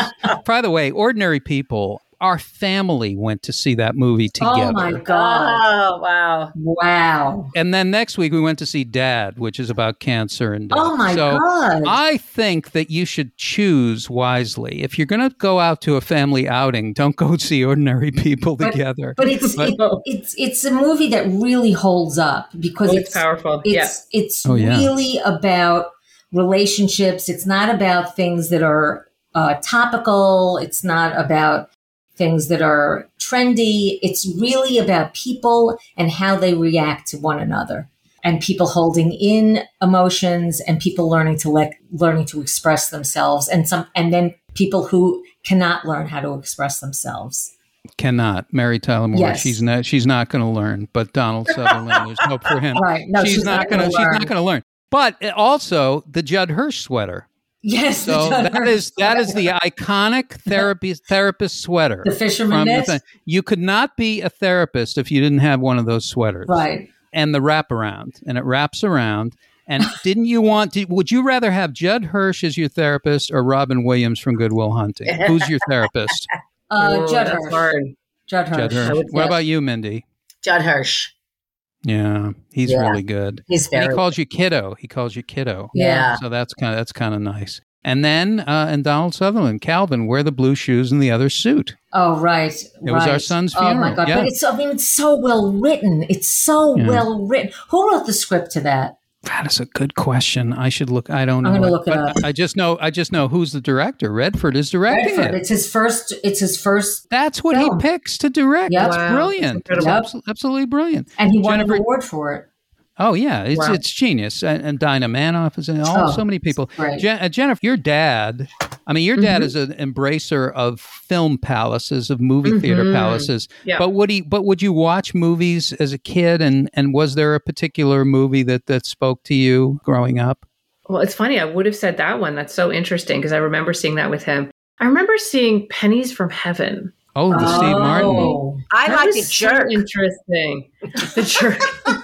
Speaker 2: By the way, ordinary people. Our family went to see that movie together.
Speaker 4: oh my god
Speaker 3: Oh wow.
Speaker 4: wow
Speaker 2: And then next week we went to see Dad, which is about cancer and death.
Speaker 4: oh my
Speaker 2: so
Speaker 4: god
Speaker 2: I think that you should choose wisely. If you're going to go out to a family outing, don't go see ordinary people
Speaker 4: But-
Speaker 2: together.
Speaker 4: But it's
Speaker 2: But-
Speaker 4: it, it's it's a movie that really holds up because
Speaker 3: Oh,
Speaker 4: it's
Speaker 3: it's powerful. yeah.
Speaker 4: it's it's
Speaker 2: Oh, yeah.
Speaker 4: really about relationships. It's not about things that are uh, topical. It's not about things that are trendy. It's really about people and how they react to one another, and people holding in emotions, and people learning to let learning to express themselves, and some and then people who cannot learn how to express themselves.
Speaker 2: Cannot. Mary Tyler Moore.
Speaker 4: Yes.
Speaker 2: She's not. She's not going to learn. But Donald Sutherland. there's hope for him.
Speaker 4: Right? No,
Speaker 2: she's, not going to. She's not going to learn. But also the Judd Hirsch sweater.
Speaker 4: Yes,
Speaker 2: So
Speaker 4: the
Speaker 2: that is that is the iconic therapy therapist sweater.
Speaker 4: the fisherman
Speaker 2: from the You could not be a therapist if you didn't have one of those sweaters.
Speaker 4: Right.
Speaker 2: And the wraparound, and it wraps around. And didn't you want to? Would you rather have Judd Hirsch as your therapist or Robin Williams from Good Will Hunting? Who's your therapist?
Speaker 4: Uh,
Speaker 3: Ooh,
Speaker 4: Judd Hirsch. Judd Hirsch.
Speaker 2: Judd Hirsch. What about you, Mindy?
Speaker 5: Judd Hirsch.
Speaker 2: Yeah, he's
Speaker 5: Yeah.
Speaker 2: really good.
Speaker 5: He's
Speaker 2: And he calls you kiddo. He calls you kiddo.
Speaker 5: yeah.
Speaker 2: So that's kind of that's kind of nice. And then uh, and Donald Sutherland, Calvin, wear the blue shoes and the other suit.
Speaker 4: Oh, right.
Speaker 2: It was our
Speaker 4: right.
Speaker 2: son's
Speaker 4: Oh my god!
Speaker 2: yeah.
Speaker 4: But it's I mean it's so well written. It's so
Speaker 2: Yeah.
Speaker 4: well written. Who wrote the script to that?
Speaker 2: That is a good question. I should look. I don't know.
Speaker 4: I'm gonna look it up.
Speaker 2: I just know. I just know who's the director. Redford is directing
Speaker 4: Redford.
Speaker 2: it.
Speaker 4: It's his first. It's his first,
Speaker 2: That's what
Speaker 4: film.
Speaker 2: he picks to direct.
Speaker 4: Yep.
Speaker 2: That's
Speaker 3: Wow,
Speaker 2: brilliant.
Speaker 3: that's
Speaker 2: That's
Speaker 4: incredible.
Speaker 2: abso- absolutely brilliant.
Speaker 4: and he won
Speaker 2: Jennifer-
Speaker 4: an award for it.
Speaker 2: Oh yeah, it's
Speaker 3: Wow.
Speaker 2: it's genius. And, and Dinah Manoff is in all
Speaker 4: Oh,
Speaker 2: so many people.
Speaker 4: great.
Speaker 2: Je- uh, Jennifer, your dad. I mean, your dad
Speaker 3: Mhm.
Speaker 2: is an embracer of film palaces, of movie theater
Speaker 3: Mhm.
Speaker 2: palaces.
Speaker 3: Yeah.
Speaker 2: But would he? But would you watch movies as a kid? And and was there a particular movie that that spoke to you growing up?
Speaker 3: Well, it's funny. I would have said that one. That's so interesting because I remember seeing that with him. I remember seeing Pennies from Heaven.
Speaker 2: Oh, the Steve Martin.
Speaker 4: Oh.
Speaker 5: I
Speaker 3: That
Speaker 5: like
Speaker 3: was
Speaker 5: the
Speaker 3: so interesting. The jerk.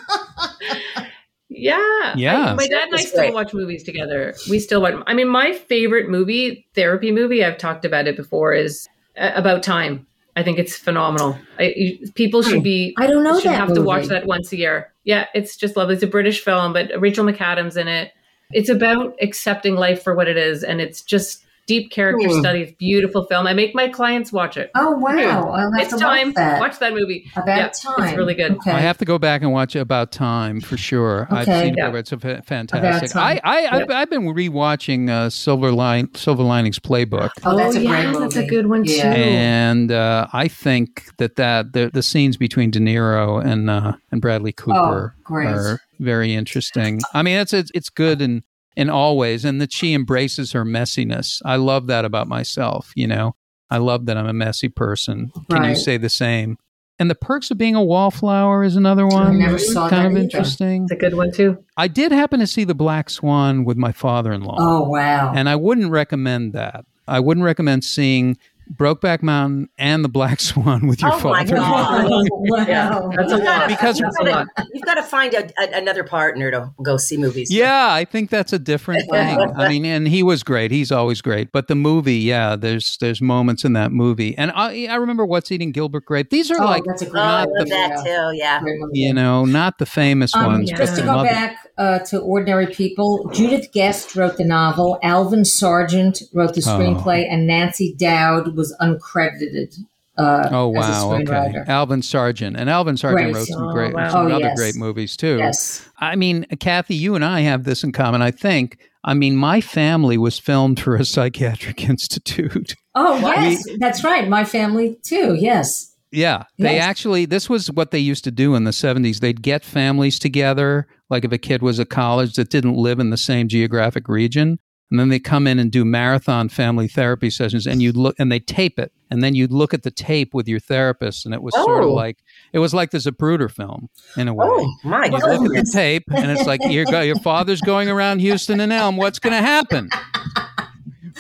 Speaker 3: yeah.
Speaker 2: Yeah.
Speaker 3: I- my dad and I
Speaker 5: It's
Speaker 3: still
Speaker 5: great.
Speaker 3: watch movies together. We still watch. I mean, my favorite movie, therapy movie, I've talked about it before, is uh, About Time. I think it's phenomenal. I, you, people should be.
Speaker 4: I don't know
Speaker 3: should
Speaker 4: that
Speaker 3: have to watch that once a year. Yeah, it's just lovely. It's a British film, but Rachel McAdams in it. It's about accepting life for what it is, and it's just deep character
Speaker 4: Hmm.
Speaker 3: studies. Beautiful film. I make my clients watch it.
Speaker 4: Oh wow! I'll
Speaker 3: It's time.
Speaker 4: watch that.
Speaker 3: Watch that movie.
Speaker 4: About
Speaker 3: Yeah,
Speaker 4: time.
Speaker 3: It's really good.
Speaker 4: Okay.
Speaker 2: I have to go back and watch About Time for sure. I've seen it,
Speaker 3: Yeah.
Speaker 2: before, but it's a fa- fantastic.
Speaker 4: Time.
Speaker 2: I, I, I've, I've been rewatching uh, Silver Line, Silver Linings Playbook.
Speaker 4: oh, that's a
Speaker 3: yeah,
Speaker 4: great movie.
Speaker 3: that's a good one,
Speaker 4: Yeah.
Speaker 3: too.
Speaker 2: and uh, I think that that the, the scenes between De Niro and uh, and Bradley Cooper
Speaker 4: Oh, great.
Speaker 2: are very interesting. I mean, it's it's, it's good in in all ways, and that she embraces her messiness. I love that about myself. You know, I love that I'm a messy person. Can you say the same? And the perks of being a wallflower is another one.
Speaker 4: never saw
Speaker 2: kind
Speaker 4: that
Speaker 2: of
Speaker 4: either.
Speaker 2: interesting.
Speaker 3: It's a good one too.
Speaker 2: I did happen to see the Black Swan with my father-in-law.
Speaker 4: Oh wow!
Speaker 2: And I wouldn't recommend that. I wouldn't recommend seeing Brokeback Mountain and The Black Swan with your
Speaker 5: Oh my
Speaker 2: father.
Speaker 5: God.
Speaker 4: Oh, wow.
Speaker 3: Yeah, that's a
Speaker 5: You've
Speaker 3: lot.
Speaker 5: gotta-
Speaker 2: Because-
Speaker 5: you've gotta- you've got to find a, a, another partner to go see movies.
Speaker 2: Yeah, I think that's a different thing. I mean, and he was great. He's always great. But the movie, yeah, there's there's moments in that movie. And I I remember What's Eating Gilbert Grape. These are
Speaker 4: Oh,
Speaker 2: like
Speaker 4: that's a
Speaker 5: Oh,
Speaker 4: great
Speaker 5: I
Speaker 2: not
Speaker 5: love
Speaker 2: the
Speaker 5: that too. Yeah.
Speaker 2: You know, not the famous
Speaker 4: Um,
Speaker 2: ones,
Speaker 3: yeah.
Speaker 4: just to go
Speaker 2: other.
Speaker 4: back uh, to ordinary people, Judith Guest wrote the novel. Alvin Sargent wrote the
Speaker 2: Oh.
Speaker 4: screenplay, and Nancy Dowd was uncredited. Uh,
Speaker 2: Oh
Speaker 4: as a
Speaker 2: wow! Okay. Alvin Sargent and Alvin Sargent
Speaker 4: Right.
Speaker 2: wrote some
Speaker 3: Oh,
Speaker 2: great,
Speaker 3: wow.
Speaker 2: some
Speaker 4: Oh,
Speaker 2: other
Speaker 4: yes.
Speaker 2: great movies too.
Speaker 4: Yes.
Speaker 2: I mean, Cathy, you and I have this in common. I think. I mean, my family was filmed for a psychiatric institute.
Speaker 4: Oh yes, that's right. My family too. Yes.
Speaker 2: Yeah, they
Speaker 4: Yes.
Speaker 2: actually. This was what they used to do in the seventies. They'd get families together, like if a kid was at college that didn't live in the same geographic region, and then they come in and do marathon family therapy sessions, and you'd look and they tape it, and then you'd look at the tape with your therapist, and it was sort of
Speaker 5: Oh.
Speaker 2: like it was like the Zapruder film in a way.
Speaker 5: Oh my
Speaker 2: You look at the tape, and it's like your your father's going around Houston and Elm. What's going to happen?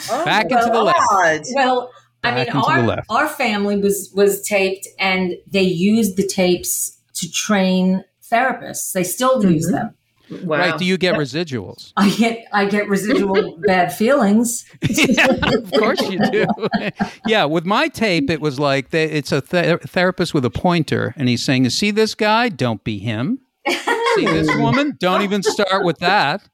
Speaker 5: Oh,
Speaker 2: Back into the left.
Speaker 4: Well, I
Speaker 2: Back
Speaker 4: mean,
Speaker 2: into the
Speaker 4: our
Speaker 2: left.
Speaker 4: our family was was taped, and they used the tapes to train therapists. They still use
Speaker 3: Mhm.
Speaker 4: them.
Speaker 3: Wow.
Speaker 2: Right? Do you get residuals?
Speaker 4: I get I get residual bad feelings.
Speaker 2: yeah, of course you do. yeah, with my tape, it was like they, it's a th- therapist with a pointer, and he's saying, "See this guy? Don't be him. See this woman? Don't even start with that.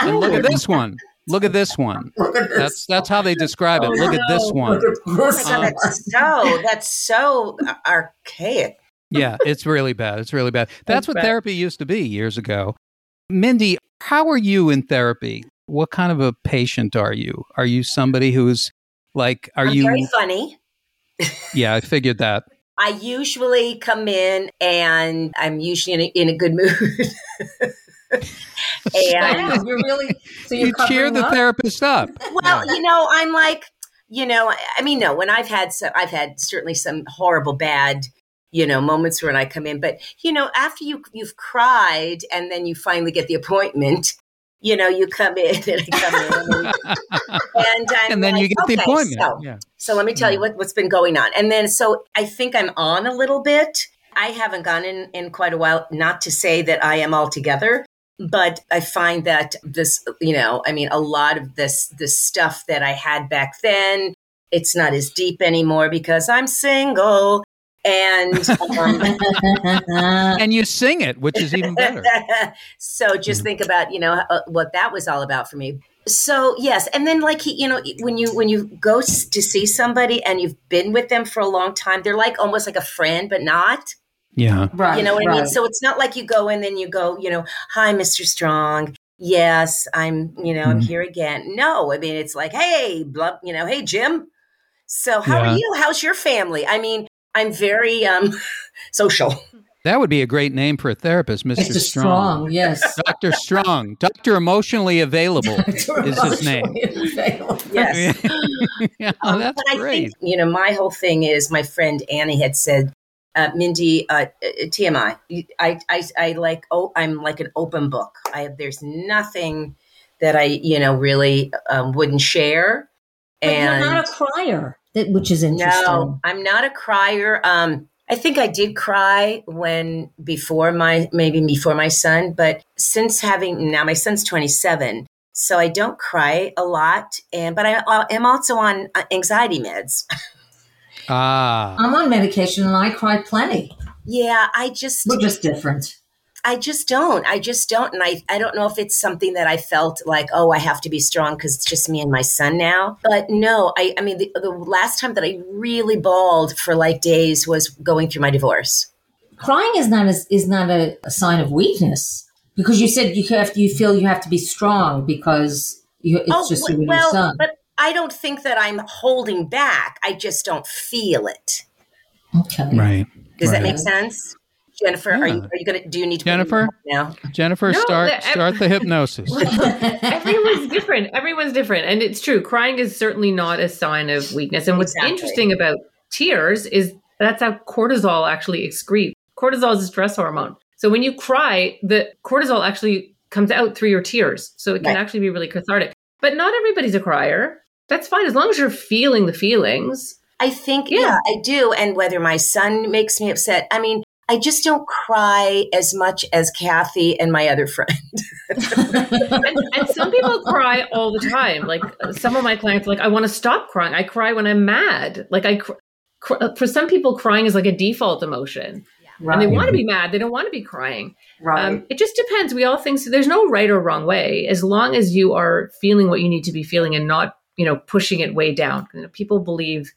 Speaker 2: And look at this one. Look at this one.
Speaker 4: At
Speaker 2: That's that's how they describe it. Look at this one.
Speaker 4: Look
Speaker 5: Oh my God, that's so that's so archaic.
Speaker 2: Yeah, it's really bad. It's really bad. That's
Speaker 3: That's
Speaker 2: what
Speaker 3: bad.
Speaker 2: therapy used to be years ago. Mindy, how are you in therapy? What kind of a patient are you? Are you somebody who's like, are
Speaker 5: I'm
Speaker 2: you?
Speaker 5: very funny.
Speaker 2: Yeah, I figured that.
Speaker 5: I usually come in and I'm usually in a, in a good mood. and
Speaker 4: Wow, you're really so you're
Speaker 2: you cheer the
Speaker 4: up?
Speaker 2: therapist up.
Speaker 5: well, you know, I'm like, you know, I mean, no, when I've had some, I've had certainly some horrible bad, you know, moments when I come in, but you know, after you you've cried and then you finally get the appointment, you know, you come in and I come in and, and, I'm
Speaker 2: and then you
Speaker 5: like,
Speaker 2: get the appointment.
Speaker 5: So,
Speaker 2: yeah.
Speaker 5: So let me tell you
Speaker 2: Mm.
Speaker 5: what, what's been going on. And then, so I think I'm on a little bit. I haven't gone in in quite a while, not to say that I am all together, but I find that this, you know, I mean, a lot of this, this stuff that I had back then, it's not as deep anymore because I'm single. And um,
Speaker 2: And you sing it, which is even better.
Speaker 5: so just think about you know uh, what that was all about for me so yes and then like he, you know when you when you go to see somebody and you've been with them for a long time they're like almost like a friend but not
Speaker 2: Yeah.
Speaker 4: right.
Speaker 5: you know what i mean so it's not like you go and then you go you know hi mr strong yes i'm you know i'm
Speaker 2: Mhm.
Speaker 5: here again no i mean it's like hey blah, you know hey jim so how
Speaker 2: Yeah.
Speaker 5: are you how's your family i mean i'm very um social
Speaker 2: That would be a great name for a therapist, Mr.
Speaker 4: Mr. Strong, yes.
Speaker 2: Dr. Strong. Dr. Emotionally Available is his name.
Speaker 5: Yes.
Speaker 2: yeah,
Speaker 5: Um,
Speaker 2: that's
Speaker 5: but I
Speaker 2: great.
Speaker 5: think, you know, my whole thing is my friend Annie had said, uh, Mindy, uh, TMI, I, I, I like, oh, I'm like an open book. I there's nothing that I, you know, really um, wouldn't share.
Speaker 4: But
Speaker 5: and
Speaker 4: you're not a crier, which is interesting.
Speaker 5: no, I'm not a crier. Um, I think I did cry when before my maybe before my son, but since having now my son's 27, so I don't cry a lot. And but I uh, am also on uh, anxiety meds.
Speaker 2: Ah.
Speaker 4: I'm on medication and I cry plenty.
Speaker 5: Yeah, I just
Speaker 4: We're just different.
Speaker 5: I just don't. I just don't. And I, I don't know if it's something that I felt like, oh, I have to be strong because it's just me and my son now. But no, I, I mean, the, the last time that I really bawled for like days was going through my divorce.
Speaker 4: Crying is not a, is not a, a sign of weakness because you said you have to, you feel you have to be strong because you, it's just you and your son.
Speaker 5: Oh, but I don't think that I'm holding back. I just don't feel it.
Speaker 4: okay.
Speaker 2: Right.
Speaker 5: Does that make sense? Jennifer, are you are you gonna do you need to
Speaker 2: Jennifer?
Speaker 5: me now?
Speaker 2: Jennifer,
Speaker 3: No,
Speaker 2: start
Speaker 3: the-
Speaker 2: start the hypnosis.
Speaker 3: Everyone's different. Everyone's different. And it's true. Crying is certainly not a sign of weakness. And what's
Speaker 5: Exactly.
Speaker 3: interesting about tears is that's how cortisol actually excretes. Cortisol is a stress hormone. So when you cry, the cortisol actually comes out through your tears. So it can
Speaker 5: Right.
Speaker 3: actually be really cathartic. But not everybody's a crier. That's fine as long as you're feeling the feelings.
Speaker 5: I think
Speaker 3: Yeah.
Speaker 5: yeah. I do. And whether my son makes me upset, I mean, I just don't cry as much as Cathy and my other friend.
Speaker 3: and, and some people cry all the time. Like uh, some of my clients, are like I want to stop crying. I cry when I'm mad. Like I, cr- cr- for some people, crying is like a default emotion, and they want to be mad. They don't want to be crying.
Speaker 4: right.
Speaker 3: Um, it just depends. We all think so. There's no right or wrong way, as long as you are feeling what you need to be feeling and not, you know, pushing it way down. You know, people believe,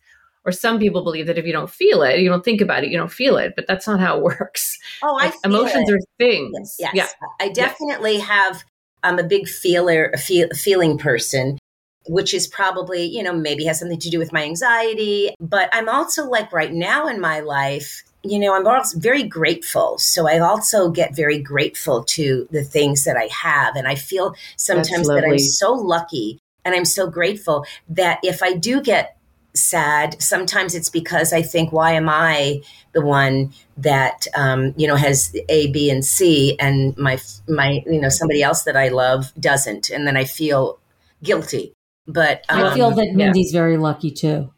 Speaker 3: or some people believe that if you don't feel it, you don't think about it, you don't feel it. But that's not how it works.
Speaker 5: Oh, I
Speaker 3: Like, emotions
Speaker 5: it.
Speaker 3: are things.
Speaker 5: Yes,
Speaker 3: Yeah.
Speaker 5: I definitely have. I'm a big feeler, a feel, feeling person, which is probably you know maybe has something to do with my anxiety. But I'm also like right now in my life, you know, I'm also very grateful. So I also get very grateful to the things that I have, and I feel sometimes that I'm so lucky and I'm so grateful that if I do get sad sometimes it's because i think why am i the one that um, you know has a b and c and my my you know somebody else that i love doesn't and then i feel guilty but um,
Speaker 4: I feel that
Speaker 3: yeah.
Speaker 4: Mindy's very lucky too.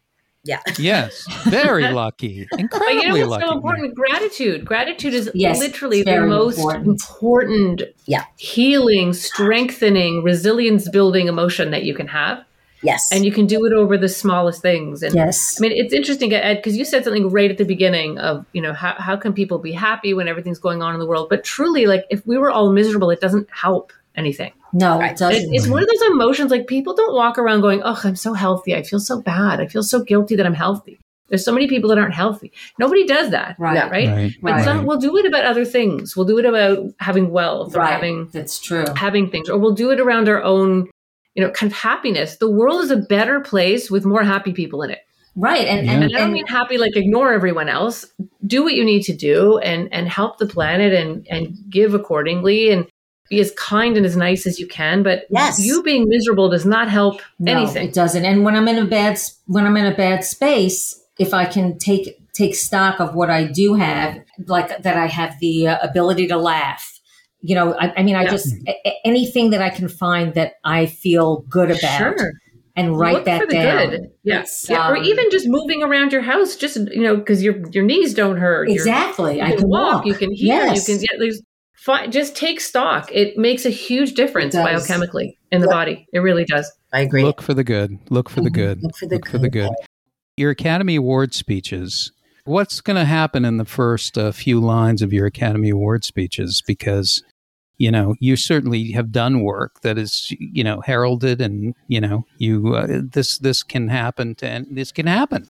Speaker 5: Yeah
Speaker 2: yes, very lucky, Incredibly
Speaker 3: But
Speaker 2: incredibly
Speaker 3: you know what's
Speaker 2: lucky.
Speaker 3: so important? Gratitude. Gratitude is
Speaker 4: Yes,
Speaker 3: literally the most
Speaker 4: important.
Speaker 3: important,
Speaker 5: Yeah.
Speaker 3: healing, strengthening, resilience building emotion that you can have.
Speaker 5: yes
Speaker 3: And you can do it over the smallest things. And
Speaker 4: Yes.
Speaker 3: I mean, it's interesting, uh, Ed, because you said something right at the beginning of, you know, how, how can people be happy when everything's going on in the world? But truly, like, if we were all miserable, it doesn't help anything.
Speaker 4: No,
Speaker 5: Right.
Speaker 4: it
Speaker 3: It,
Speaker 4: doesn't.
Speaker 3: it's one of those emotions, like, people don't walk around going, oh, I'm so healthy. I feel so bad. I feel so guilty that I'm healthy. There's so many people that aren't healthy. Nobody does that.
Speaker 4: Right.
Speaker 3: Yeah, right?
Speaker 2: Right,
Speaker 3: But
Speaker 4: Right.
Speaker 3: some we'll do it about other things. We'll do it about having wealth or having
Speaker 4: That's true.
Speaker 3: having things, or we'll do it around our own, you know, kind of happiness. The world is a better place with more happy people in it.
Speaker 4: Right. And,
Speaker 2: Yeah.
Speaker 4: and,
Speaker 3: And I don't mean happy like ignore everyone else. Do what you need to do and and help the planet and and give accordingly and be as kind and as nice as you can. But
Speaker 5: Yes.
Speaker 3: you being miserable does not help
Speaker 4: no,
Speaker 3: anything.
Speaker 4: it doesn't. And when I'm in a bad when I'm in a bad space, if I can take take stock of what I do have, like that I have the uh, ability to laugh. You know, I, I mean, I
Speaker 3: Yeah.
Speaker 4: just a- anything that I can find that I feel good about
Speaker 3: Sure.
Speaker 4: and write
Speaker 3: Look
Speaker 4: that
Speaker 3: for the
Speaker 4: down.
Speaker 3: good. Yeah. Yeah. or
Speaker 4: um,
Speaker 3: even just moving around your house, just you know, because your your knees don't hurt.
Speaker 4: Exactly.
Speaker 3: You
Speaker 4: I
Speaker 3: can,
Speaker 4: can
Speaker 3: walk,
Speaker 4: walk.
Speaker 3: You can hear.
Speaker 4: Yes.
Speaker 3: You can. Yeah, there's. Fi- just take stock. It makes a huge difference biochemically in the
Speaker 5: Yeah.
Speaker 3: body. It really does.
Speaker 5: i agree
Speaker 2: Look for the good. Look for the good.
Speaker 5: Look for the
Speaker 2: for the good. Your Academy Award speeches. What's going to happen in the first uh, few lines of your Academy Award speeches? Because you know you certainly have done work that is you know heralded, and you know you uh, this this can happen to, and this can happen.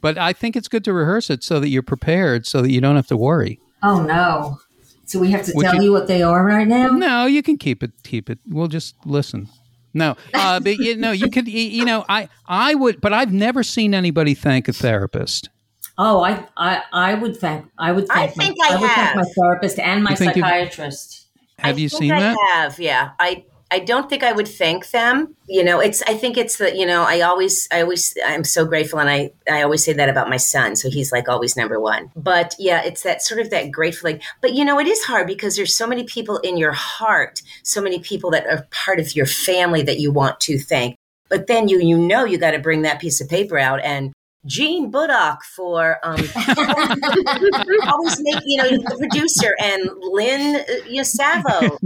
Speaker 2: But I think it's good to rehearse it so that you're prepared, so that you don't have to worry.
Speaker 4: Oh no! So we have to
Speaker 2: Would
Speaker 4: tell
Speaker 2: you-
Speaker 4: you, what they are right now.
Speaker 2: No, you can keep it. Keep it. We'll just listen. No, uh, but you know, you could. You, you know, I I would, but I've never seen anybody thank a therapist.
Speaker 4: Oh, I, I, I would thank, I would
Speaker 5: I
Speaker 4: thank, my,
Speaker 5: think I
Speaker 4: would thank
Speaker 5: have.
Speaker 4: my therapist and my
Speaker 2: You think you've-
Speaker 4: psychiatrist.
Speaker 2: Have
Speaker 5: I
Speaker 2: you
Speaker 5: think
Speaker 2: seen
Speaker 5: I
Speaker 2: that?
Speaker 5: Have yeah. I I don't think I would thank them. You know, it's I think it's the you know I always I always I'm so grateful and I I always say that about my son. So he's like always number one. But yeah, it's that sort of that grateful like. But you know, it is hard because there's so many people in your heart, so many people that are part of your family that you want to thank. But then you you know you got to bring that piece of paper out and. Gene Buddock for um, always make you know the producer and Lynn uh, you know, Savo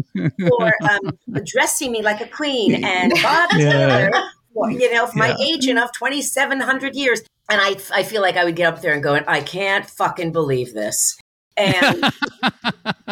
Speaker 5: for um, dressing me like a queen and Bob
Speaker 2: Yeah.
Speaker 5: Taylor for you know for my
Speaker 2: Yeah.
Speaker 5: agent of twenty seven hundred years. And I I feel like I would get up there and go I can't fucking believe this. And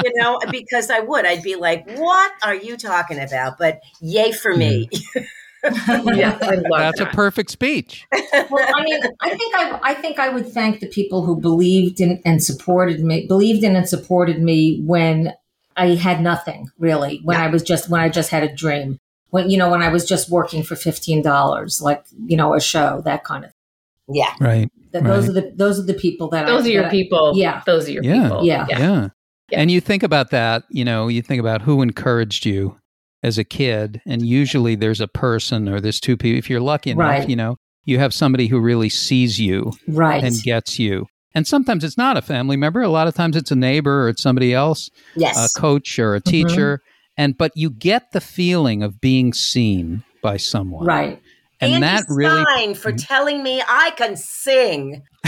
Speaker 5: you know because I would I'd be like what are you talking about? But yay for me
Speaker 3: yeah, I love
Speaker 2: That's a perfect speech.
Speaker 4: well, I mean, I think I, I think I would thank the people who believed in and supported me, believed in and supported me when I had nothing really. When I was just when I just had a dream. When you know when I was just working for fifteen dollars, like you know a show, that kind of. Thing.
Speaker 5: yeah
Speaker 2: Right.
Speaker 4: That those are the those are the people that
Speaker 3: Those
Speaker 4: I,
Speaker 3: are your
Speaker 4: that I-
Speaker 3: people.
Speaker 4: yeah.
Speaker 3: Those are your
Speaker 2: Yeah.
Speaker 3: people.
Speaker 4: Yeah.
Speaker 2: Yeah.
Speaker 3: Yeah.
Speaker 2: And you think about that, you know, you think about who encouraged you as a kid, and usually there's a person or there's two people. If you're lucky enough,
Speaker 4: Right.
Speaker 2: you know, you have somebody who really sees you
Speaker 4: right.
Speaker 2: and gets you. And sometimes it's not a family member. A lot of times it's a neighbor or it's somebody else,
Speaker 5: yes
Speaker 2: a coach or a
Speaker 4: Mm-hmm.
Speaker 2: teacher. And but you get the feeling of being seen by someone.
Speaker 4: right.
Speaker 2: And
Speaker 5: Andy
Speaker 2: that really
Speaker 5: Stein for telling me I can sing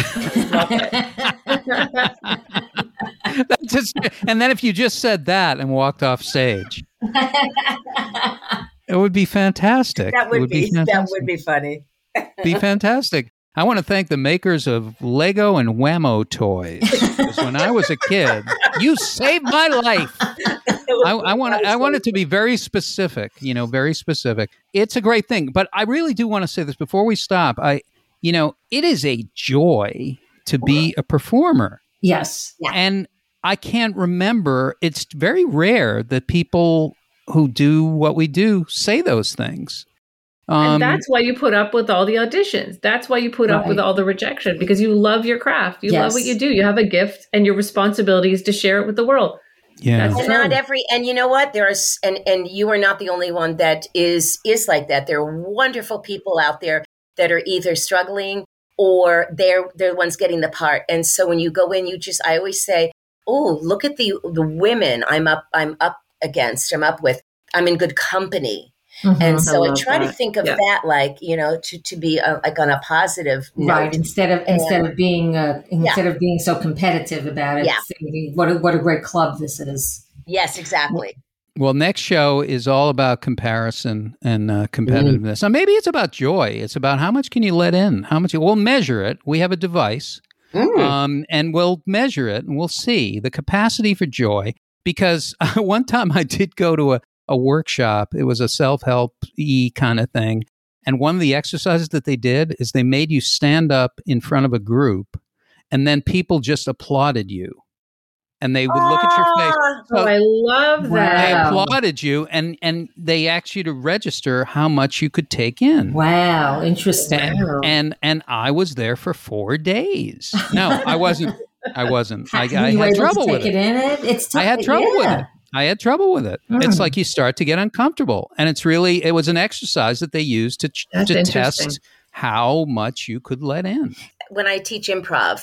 Speaker 2: that just and then if you just said that and walked off stage, it would be fantastic.
Speaker 5: that would,
Speaker 2: it
Speaker 5: be, that would be funny
Speaker 2: be fantastic. I want to thank the makers of Lego and Wham-O toys. 'Cause when I was a kid, you saved my life. I, I want I want it to be very specific. You know, very specific. It's a great thing, but I really do want to say this before we stop. I, you know, it is a joy to be a performer,
Speaker 4: Yes.
Speaker 5: Yeah.
Speaker 2: and I can't remember. It's very rare that people who do what we do say those things. Um,
Speaker 3: and that's why you put up with all the auditions. That's why you put up with all the rejection because you love your craft. You love what you do. You have a gift, and your responsibility is to share it with the world.
Speaker 2: yeah.
Speaker 3: That's
Speaker 5: and
Speaker 3: true.
Speaker 5: not every and you know what there's and and you are not the only one that is is like that there are wonderful people out there that are either struggling or they're they're the ones getting the part and so when you go in you just i always say oh look at the the women i'm up i'm up against i'm up with i'm in good company
Speaker 4: Mhm.
Speaker 5: and so i,
Speaker 3: love
Speaker 5: try to think of
Speaker 3: Yeah.
Speaker 5: that like you know to to be uh, like on a positive note
Speaker 4: right instead of instead of being uh, instead of being so competitive about it
Speaker 5: Yeah.
Speaker 4: thinking, what a, what a great club this is
Speaker 5: yes exactly
Speaker 2: Well, next show is all about comparison and uh, competitiveness. Now, maybe it's about joy. It's about how much can you let in? How much? We'll measure it. We have a device,
Speaker 5: Mm.
Speaker 2: um, and we'll measure it, and we'll see the capacity for joy. Because one time I did go to a, a workshop. It was a self help e kind of thing, and one of the exercises that they did is they made you stand up in front of a group, and then people just applauded you, and they would look at your face.
Speaker 5: Ah,
Speaker 3: Oh, I love that.
Speaker 4: Wow.
Speaker 2: applauded you, and and they asked you to register how much you could take in.
Speaker 4: wow interesting
Speaker 2: And, and and I was there for four days. No, I wasn't. I wasn't. I, I had trouble
Speaker 4: to
Speaker 2: with it.
Speaker 4: it in it it's tough.
Speaker 2: I had trouble
Speaker 4: yeah.
Speaker 2: with it. I had trouble with it. It's
Speaker 4: Mm.
Speaker 2: like you start to get uncomfortable, and it's really it was an exercise that they used to
Speaker 3: That's
Speaker 2: to test how much you could let in.
Speaker 5: when I teach improv,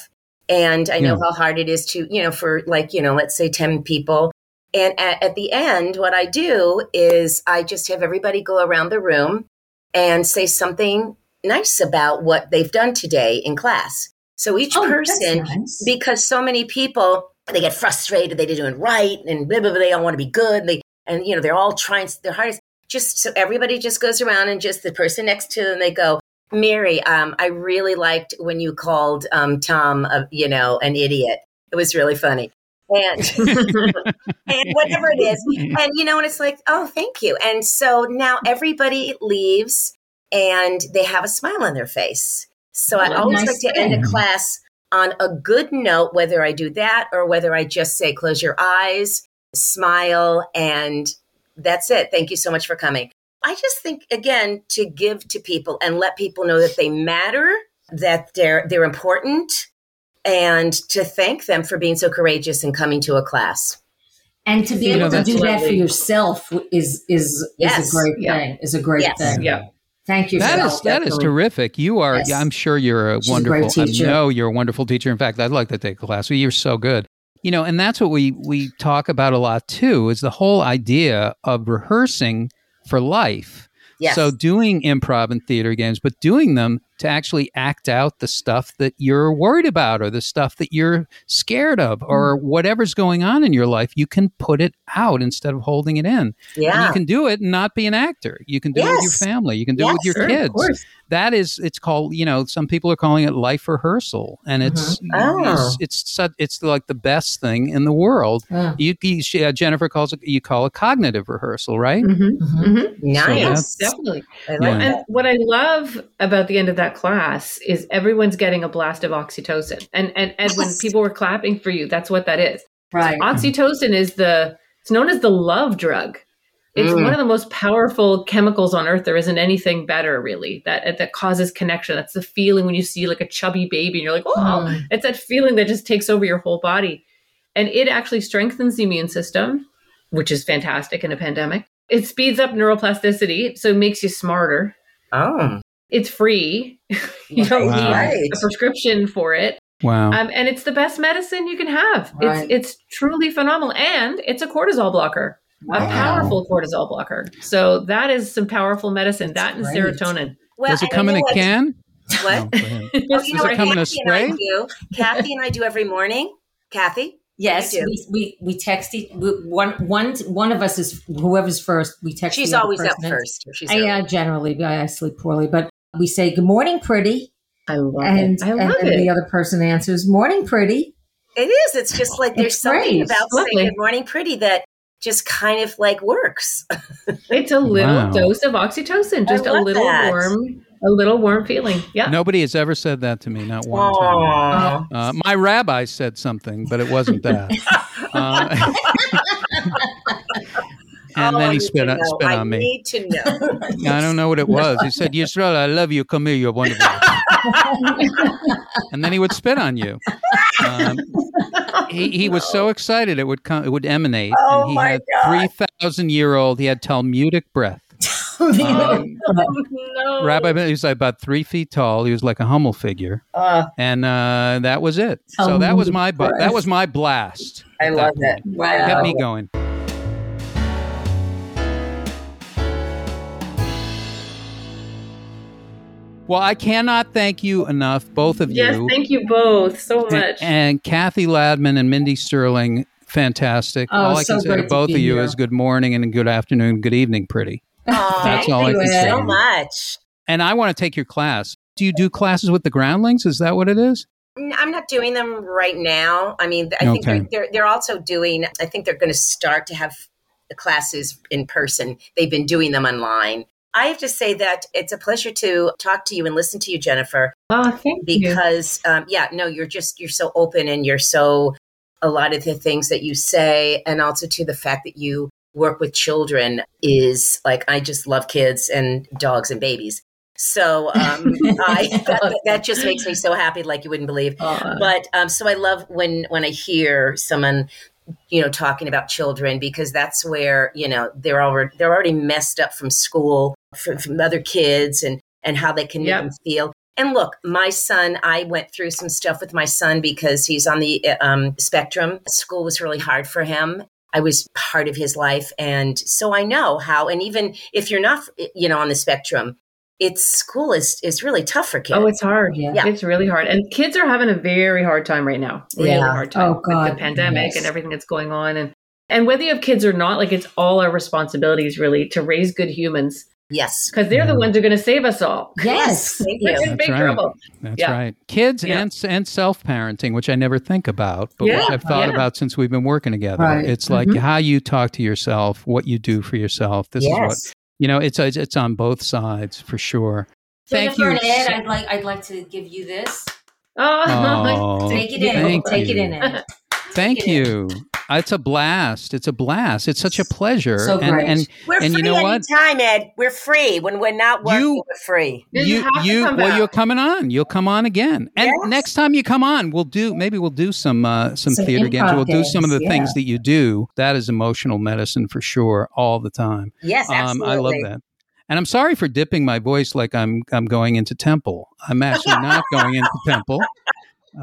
Speaker 5: and I know
Speaker 2: Yeah.
Speaker 5: how hard it is to, you know, for like, you know, let's say 10 people. And at, at the end, what I do is I just have everybody go around the room and say something nice about what they've done today in class. So each
Speaker 4: Oh,
Speaker 5: person,
Speaker 4: nice.
Speaker 5: because so many people, they get frustrated, they didn't do it right, and blah, blah, blah, they don't want to be good. And they, and, you know, they're all trying their hardest. Just so everybody just goes around and just the person next to them, they go, Mary, um, I really liked when you called um, Tom, uh, you know, an idiot. It was really funny. And, and whatever it is. And, you know, and it's like, oh, thank you. And so now everybody leaves and they have a smile on their face. So I
Speaker 4: What a
Speaker 5: always
Speaker 4: nice
Speaker 5: like to end a class on a good note, whether I do that or whether I just say, close your eyes, smile, and that's it. Thank you so much for coming. I just think again to give to people and let people know that they matter, that they're they're important, and to thank them for being so courageous and coming to a class.
Speaker 4: And to be
Speaker 2: You know,
Speaker 4: able to do
Speaker 3: that's
Speaker 4: that for yourself is is
Speaker 5: Yes.
Speaker 4: is a great
Speaker 3: Yeah.
Speaker 4: thing. Is a great
Speaker 5: Yes.
Speaker 4: thing.
Speaker 3: Yeah.
Speaker 4: Thank you.
Speaker 2: That
Speaker 4: for
Speaker 2: is that is terrific. You are.
Speaker 4: Yes.
Speaker 2: I'm sure you're a
Speaker 4: She's a great
Speaker 2: wonderful. I
Speaker 4: teacher.
Speaker 2: know you're a wonderful teacher. In fact, I'd like to take a class. You're so good. You know, and that's what we we talk about a lot too. Is the whole idea of rehearsing for life.
Speaker 5: Yes.
Speaker 2: So doing improv and theater games, but doing them to actually act out the stuff that you're worried about or the stuff that you're scared of or whatever's going on in your life, you can put it out instead of holding it in. And
Speaker 5: yeah.
Speaker 2: you can do it and not be an actor. You can do it with your family. You can do it with
Speaker 5: Yes,
Speaker 2: your
Speaker 3: Sure, of
Speaker 2: kids.
Speaker 3: course.
Speaker 2: That is, it's called, you know, some people are calling it life rehearsal, and it's
Speaker 5: Oh.
Speaker 2: it's it's it's like the best thing in the world.
Speaker 4: Yeah.
Speaker 2: You, you she, uh, Jennifer calls it you call it cognitive rehearsal, right?
Speaker 3: Mhm,
Speaker 4: Mhm.
Speaker 3: mhm.
Speaker 5: nice.
Speaker 3: Definitely.
Speaker 5: I like
Speaker 2: Yeah.
Speaker 5: that.
Speaker 3: And what I love about the end of that class is everyone's getting a blast of oxytocin. And and and when people were clapping for you, that's what that is.
Speaker 4: Right.
Speaker 3: Oxytocin is the it's known as the love drug. It's
Speaker 5: Mm.
Speaker 3: one of the most powerful chemicals on earth. There isn't anything better, really, that that causes connection. That's the feeling when you see like a chubby baby and you're like, oh,
Speaker 4: Mm.
Speaker 3: it's that feeling that just takes over your whole body. And it actually strengthens the immune system, which is fantastic in a pandemic. It speeds up neuroplasticity, so it makes you smarter.
Speaker 5: Oh,
Speaker 3: It's free. you don't
Speaker 2: Wow.
Speaker 3: need
Speaker 5: Right.
Speaker 3: a prescription for it.
Speaker 2: Wow.
Speaker 3: Um, and it's the best medicine you can have.
Speaker 4: Right.
Speaker 3: It's it's truly phenomenal. And it's a cortisol blocker, a powerful cortisol blocker. So that is some powerful medicine. that and
Speaker 4: great.
Speaker 3: serotonin.
Speaker 5: well,
Speaker 2: Does it come in a can?
Speaker 5: What?
Speaker 2: No.
Speaker 5: Oh, you
Speaker 2: Does
Speaker 5: know
Speaker 2: it
Speaker 5: what
Speaker 2: come in a
Speaker 5: Cathy and I do? Cathy and I do every morning. Cathy,
Speaker 4: Yes, we, we we text each, we, one one one of us is whoever's first. We text.
Speaker 5: she's
Speaker 4: the other
Speaker 5: always up first. She's
Speaker 4: I,
Speaker 5: early.
Speaker 4: uh, generally, I, I sleep poorly, but we say "Good morning, pretty,"
Speaker 3: I love
Speaker 4: and
Speaker 3: it. I
Speaker 4: and
Speaker 3: love
Speaker 4: then
Speaker 3: it.
Speaker 4: the other person answers "Morning, pretty."
Speaker 5: It is. It's just like there's
Speaker 4: It's
Speaker 5: something
Speaker 4: great.
Speaker 5: about
Speaker 3: Lovely.
Speaker 5: saying good morning pretty that just kind of like works.
Speaker 3: It's a little
Speaker 2: Wow.
Speaker 3: dose of oxytocin, just a little
Speaker 5: that.
Speaker 3: warm, a little warm feeling. Yeah.
Speaker 2: Nobody has ever said that to me, not one time. Uh, my rabbi said something, but it wasn't that. Uh, and
Speaker 5: Oh,
Speaker 2: then
Speaker 5: I
Speaker 2: he spit on, spit on me.
Speaker 5: need to know.
Speaker 2: I don't know what it was. He said, Yisrael, I love you. Come here. You're wonderful. and then he would spit on you. Um, he, he was so excited it would come, it would emanate.
Speaker 5: Oh,
Speaker 2: and he
Speaker 5: my
Speaker 2: had
Speaker 5: God.
Speaker 2: 3,000 year old, he had Talmudic breath. Um,
Speaker 5: no.
Speaker 2: Rabbi, he was like about three feet tall. He was like a Hummel figure.
Speaker 5: Uh,
Speaker 2: And uh, that was it. So that was my, bu- that was my blast.
Speaker 5: I love
Speaker 2: point.
Speaker 5: that.
Speaker 4: wow.
Speaker 2: Kept me going. Well, I cannot thank you enough, both of
Speaker 3: Yes,
Speaker 2: you.
Speaker 3: Yes, thank you both so much.
Speaker 2: and Cathy Ladman and Mindy Sterling, fantastic.
Speaker 4: Oh,
Speaker 2: all I
Speaker 4: so
Speaker 2: can say to both of you
Speaker 4: here.
Speaker 2: is good morning and good afternoon, good evening, pretty.
Speaker 5: Aw,
Speaker 2: That's all I
Speaker 5: thank
Speaker 2: can
Speaker 5: you
Speaker 2: say.
Speaker 5: so much.
Speaker 2: And I want to take your class. Do you do classes with the groundlings? Is that what it is?
Speaker 5: I'm not doing them right now. I mean, I think
Speaker 2: Okay.
Speaker 5: they're, they're they're also doing. I think they're going to start to have the classes in person. They've been doing them online. I have to say that it's a pleasure to talk to you and listen to you, Jennifer.
Speaker 3: oh, thank you.
Speaker 5: Because um, yeah, no, you're just you're so open and you're so a lot of the things that you say, and also to the fact that you work with children is like I just love kids and dogs and babies. So um, I that, that just makes me so happy, like you wouldn't believe but um, so I love when when I hear someone you know talking about children because that's where you know they're already they're already messed up from school from, from other kids and and how they can make
Speaker 3: Yep.
Speaker 5: them feel. And look, my son, I went through some stuff with my son because he's on the um, spectrum. School was really hard for him. I was part of his life, and so I know how. And even if you're not, you know, on the spectrum, it's school is is really tough for kids.
Speaker 3: Oh, it's hard.
Speaker 4: Yeah.
Speaker 5: Yeah.
Speaker 3: It's really hard. And kids are having a very hard time right now. Really
Speaker 5: Yeah.
Speaker 3: hard time
Speaker 4: Oh,
Speaker 3: with
Speaker 4: God,
Speaker 3: the pandemic
Speaker 4: yes.
Speaker 3: and everything that's going on. And and whether you have kids or not, like it's all our responsibilities really to raise good humans
Speaker 5: yes,
Speaker 3: because they're the ones who are going to save us all.
Speaker 4: Yes.
Speaker 5: Thank
Speaker 3: We're in
Speaker 2: That's
Speaker 3: big
Speaker 2: right.
Speaker 3: trouble.
Speaker 2: That's
Speaker 3: Yeah.
Speaker 2: right. Kids
Speaker 3: Yeah.
Speaker 2: and and self parenting, which I never think about, but
Speaker 3: Yeah,
Speaker 2: which I've thought
Speaker 3: yeah.
Speaker 2: about since we've been working together.
Speaker 4: Right.
Speaker 2: It's like
Speaker 3: Mhm.
Speaker 2: how you talk to yourself, what you do for yourself. This is what
Speaker 5: yes.
Speaker 2: You know. It's it's on both sides for sure. Thank you.
Speaker 4: and Ed,
Speaker 2: so-
Speaker 4: I'd like I'd like to give you this.
Speaker 3: Oh,
Speaker 2: Oh,
Speaker 4: Take it in.
Speaker 2: thank
Speaker 4: Take it in, Ed.
Speaker 2: Thank
Speaker 4: Take it in.
Speaker 2: you. It's a blast. It's a blast. It's such a pleasure.
Speaker 4: So
Speaker 2: and
Speaker 4: great.
Speaker 2: and,
Speaker 5: We're
Speaker 2: and
Speaker 5: free
Speaker 2: you know what?
Speaker 5: anytime, Ed. We're free. When we're not working,
Speaker 2: You-
Speaker 5: we're free.
Speaker 3: Yeah, you have to come
Speaker 2: well
Speaker 3: back.
Speaker 2: you're coming on you'll come on again and
Speaker 5: Yes.
Speaker 2: next time you come on we'll do maybe we'll do some uh some,
Speaker 4: Some
Speaker 2: theater games we'll do some of the
Speaker 4: games,
Speaker 2: things that you do that is emotional medicine for sure all the time
Speaker 5: Yes, absolutely.
Speaker 2: Um, i love that and i'm sorry for dipping my voice like i'm i'm going into temple i'm actually not going into temple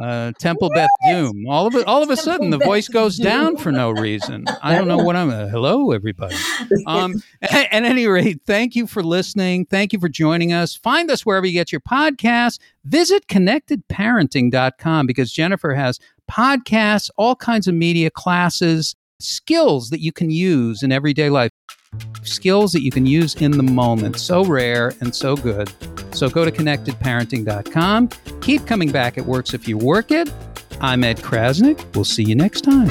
Speaker 2: uh, Temple Beth Doom. All of it, all of a
Speaker 4: Temple
Speaker 2: sudden, the voice goes
Speaker 4: Doom.
Speaker 2: down for no reason. I don't know what I'm. Uh, hello, everybody. Um, at, at any rate, thank you for listening. Thank you for joining us. Find us wherever you get your podcasts. Visit connectedparenting.com because Jennifer has podcasts, all kinds of media classes, skills that you can use in everyday life, skills that you can use in the moment. So rare and so good. So go to connectedparenting.com. Keep coming back. It works if you work it. I'm Ed Crasnick. We'll see you next time.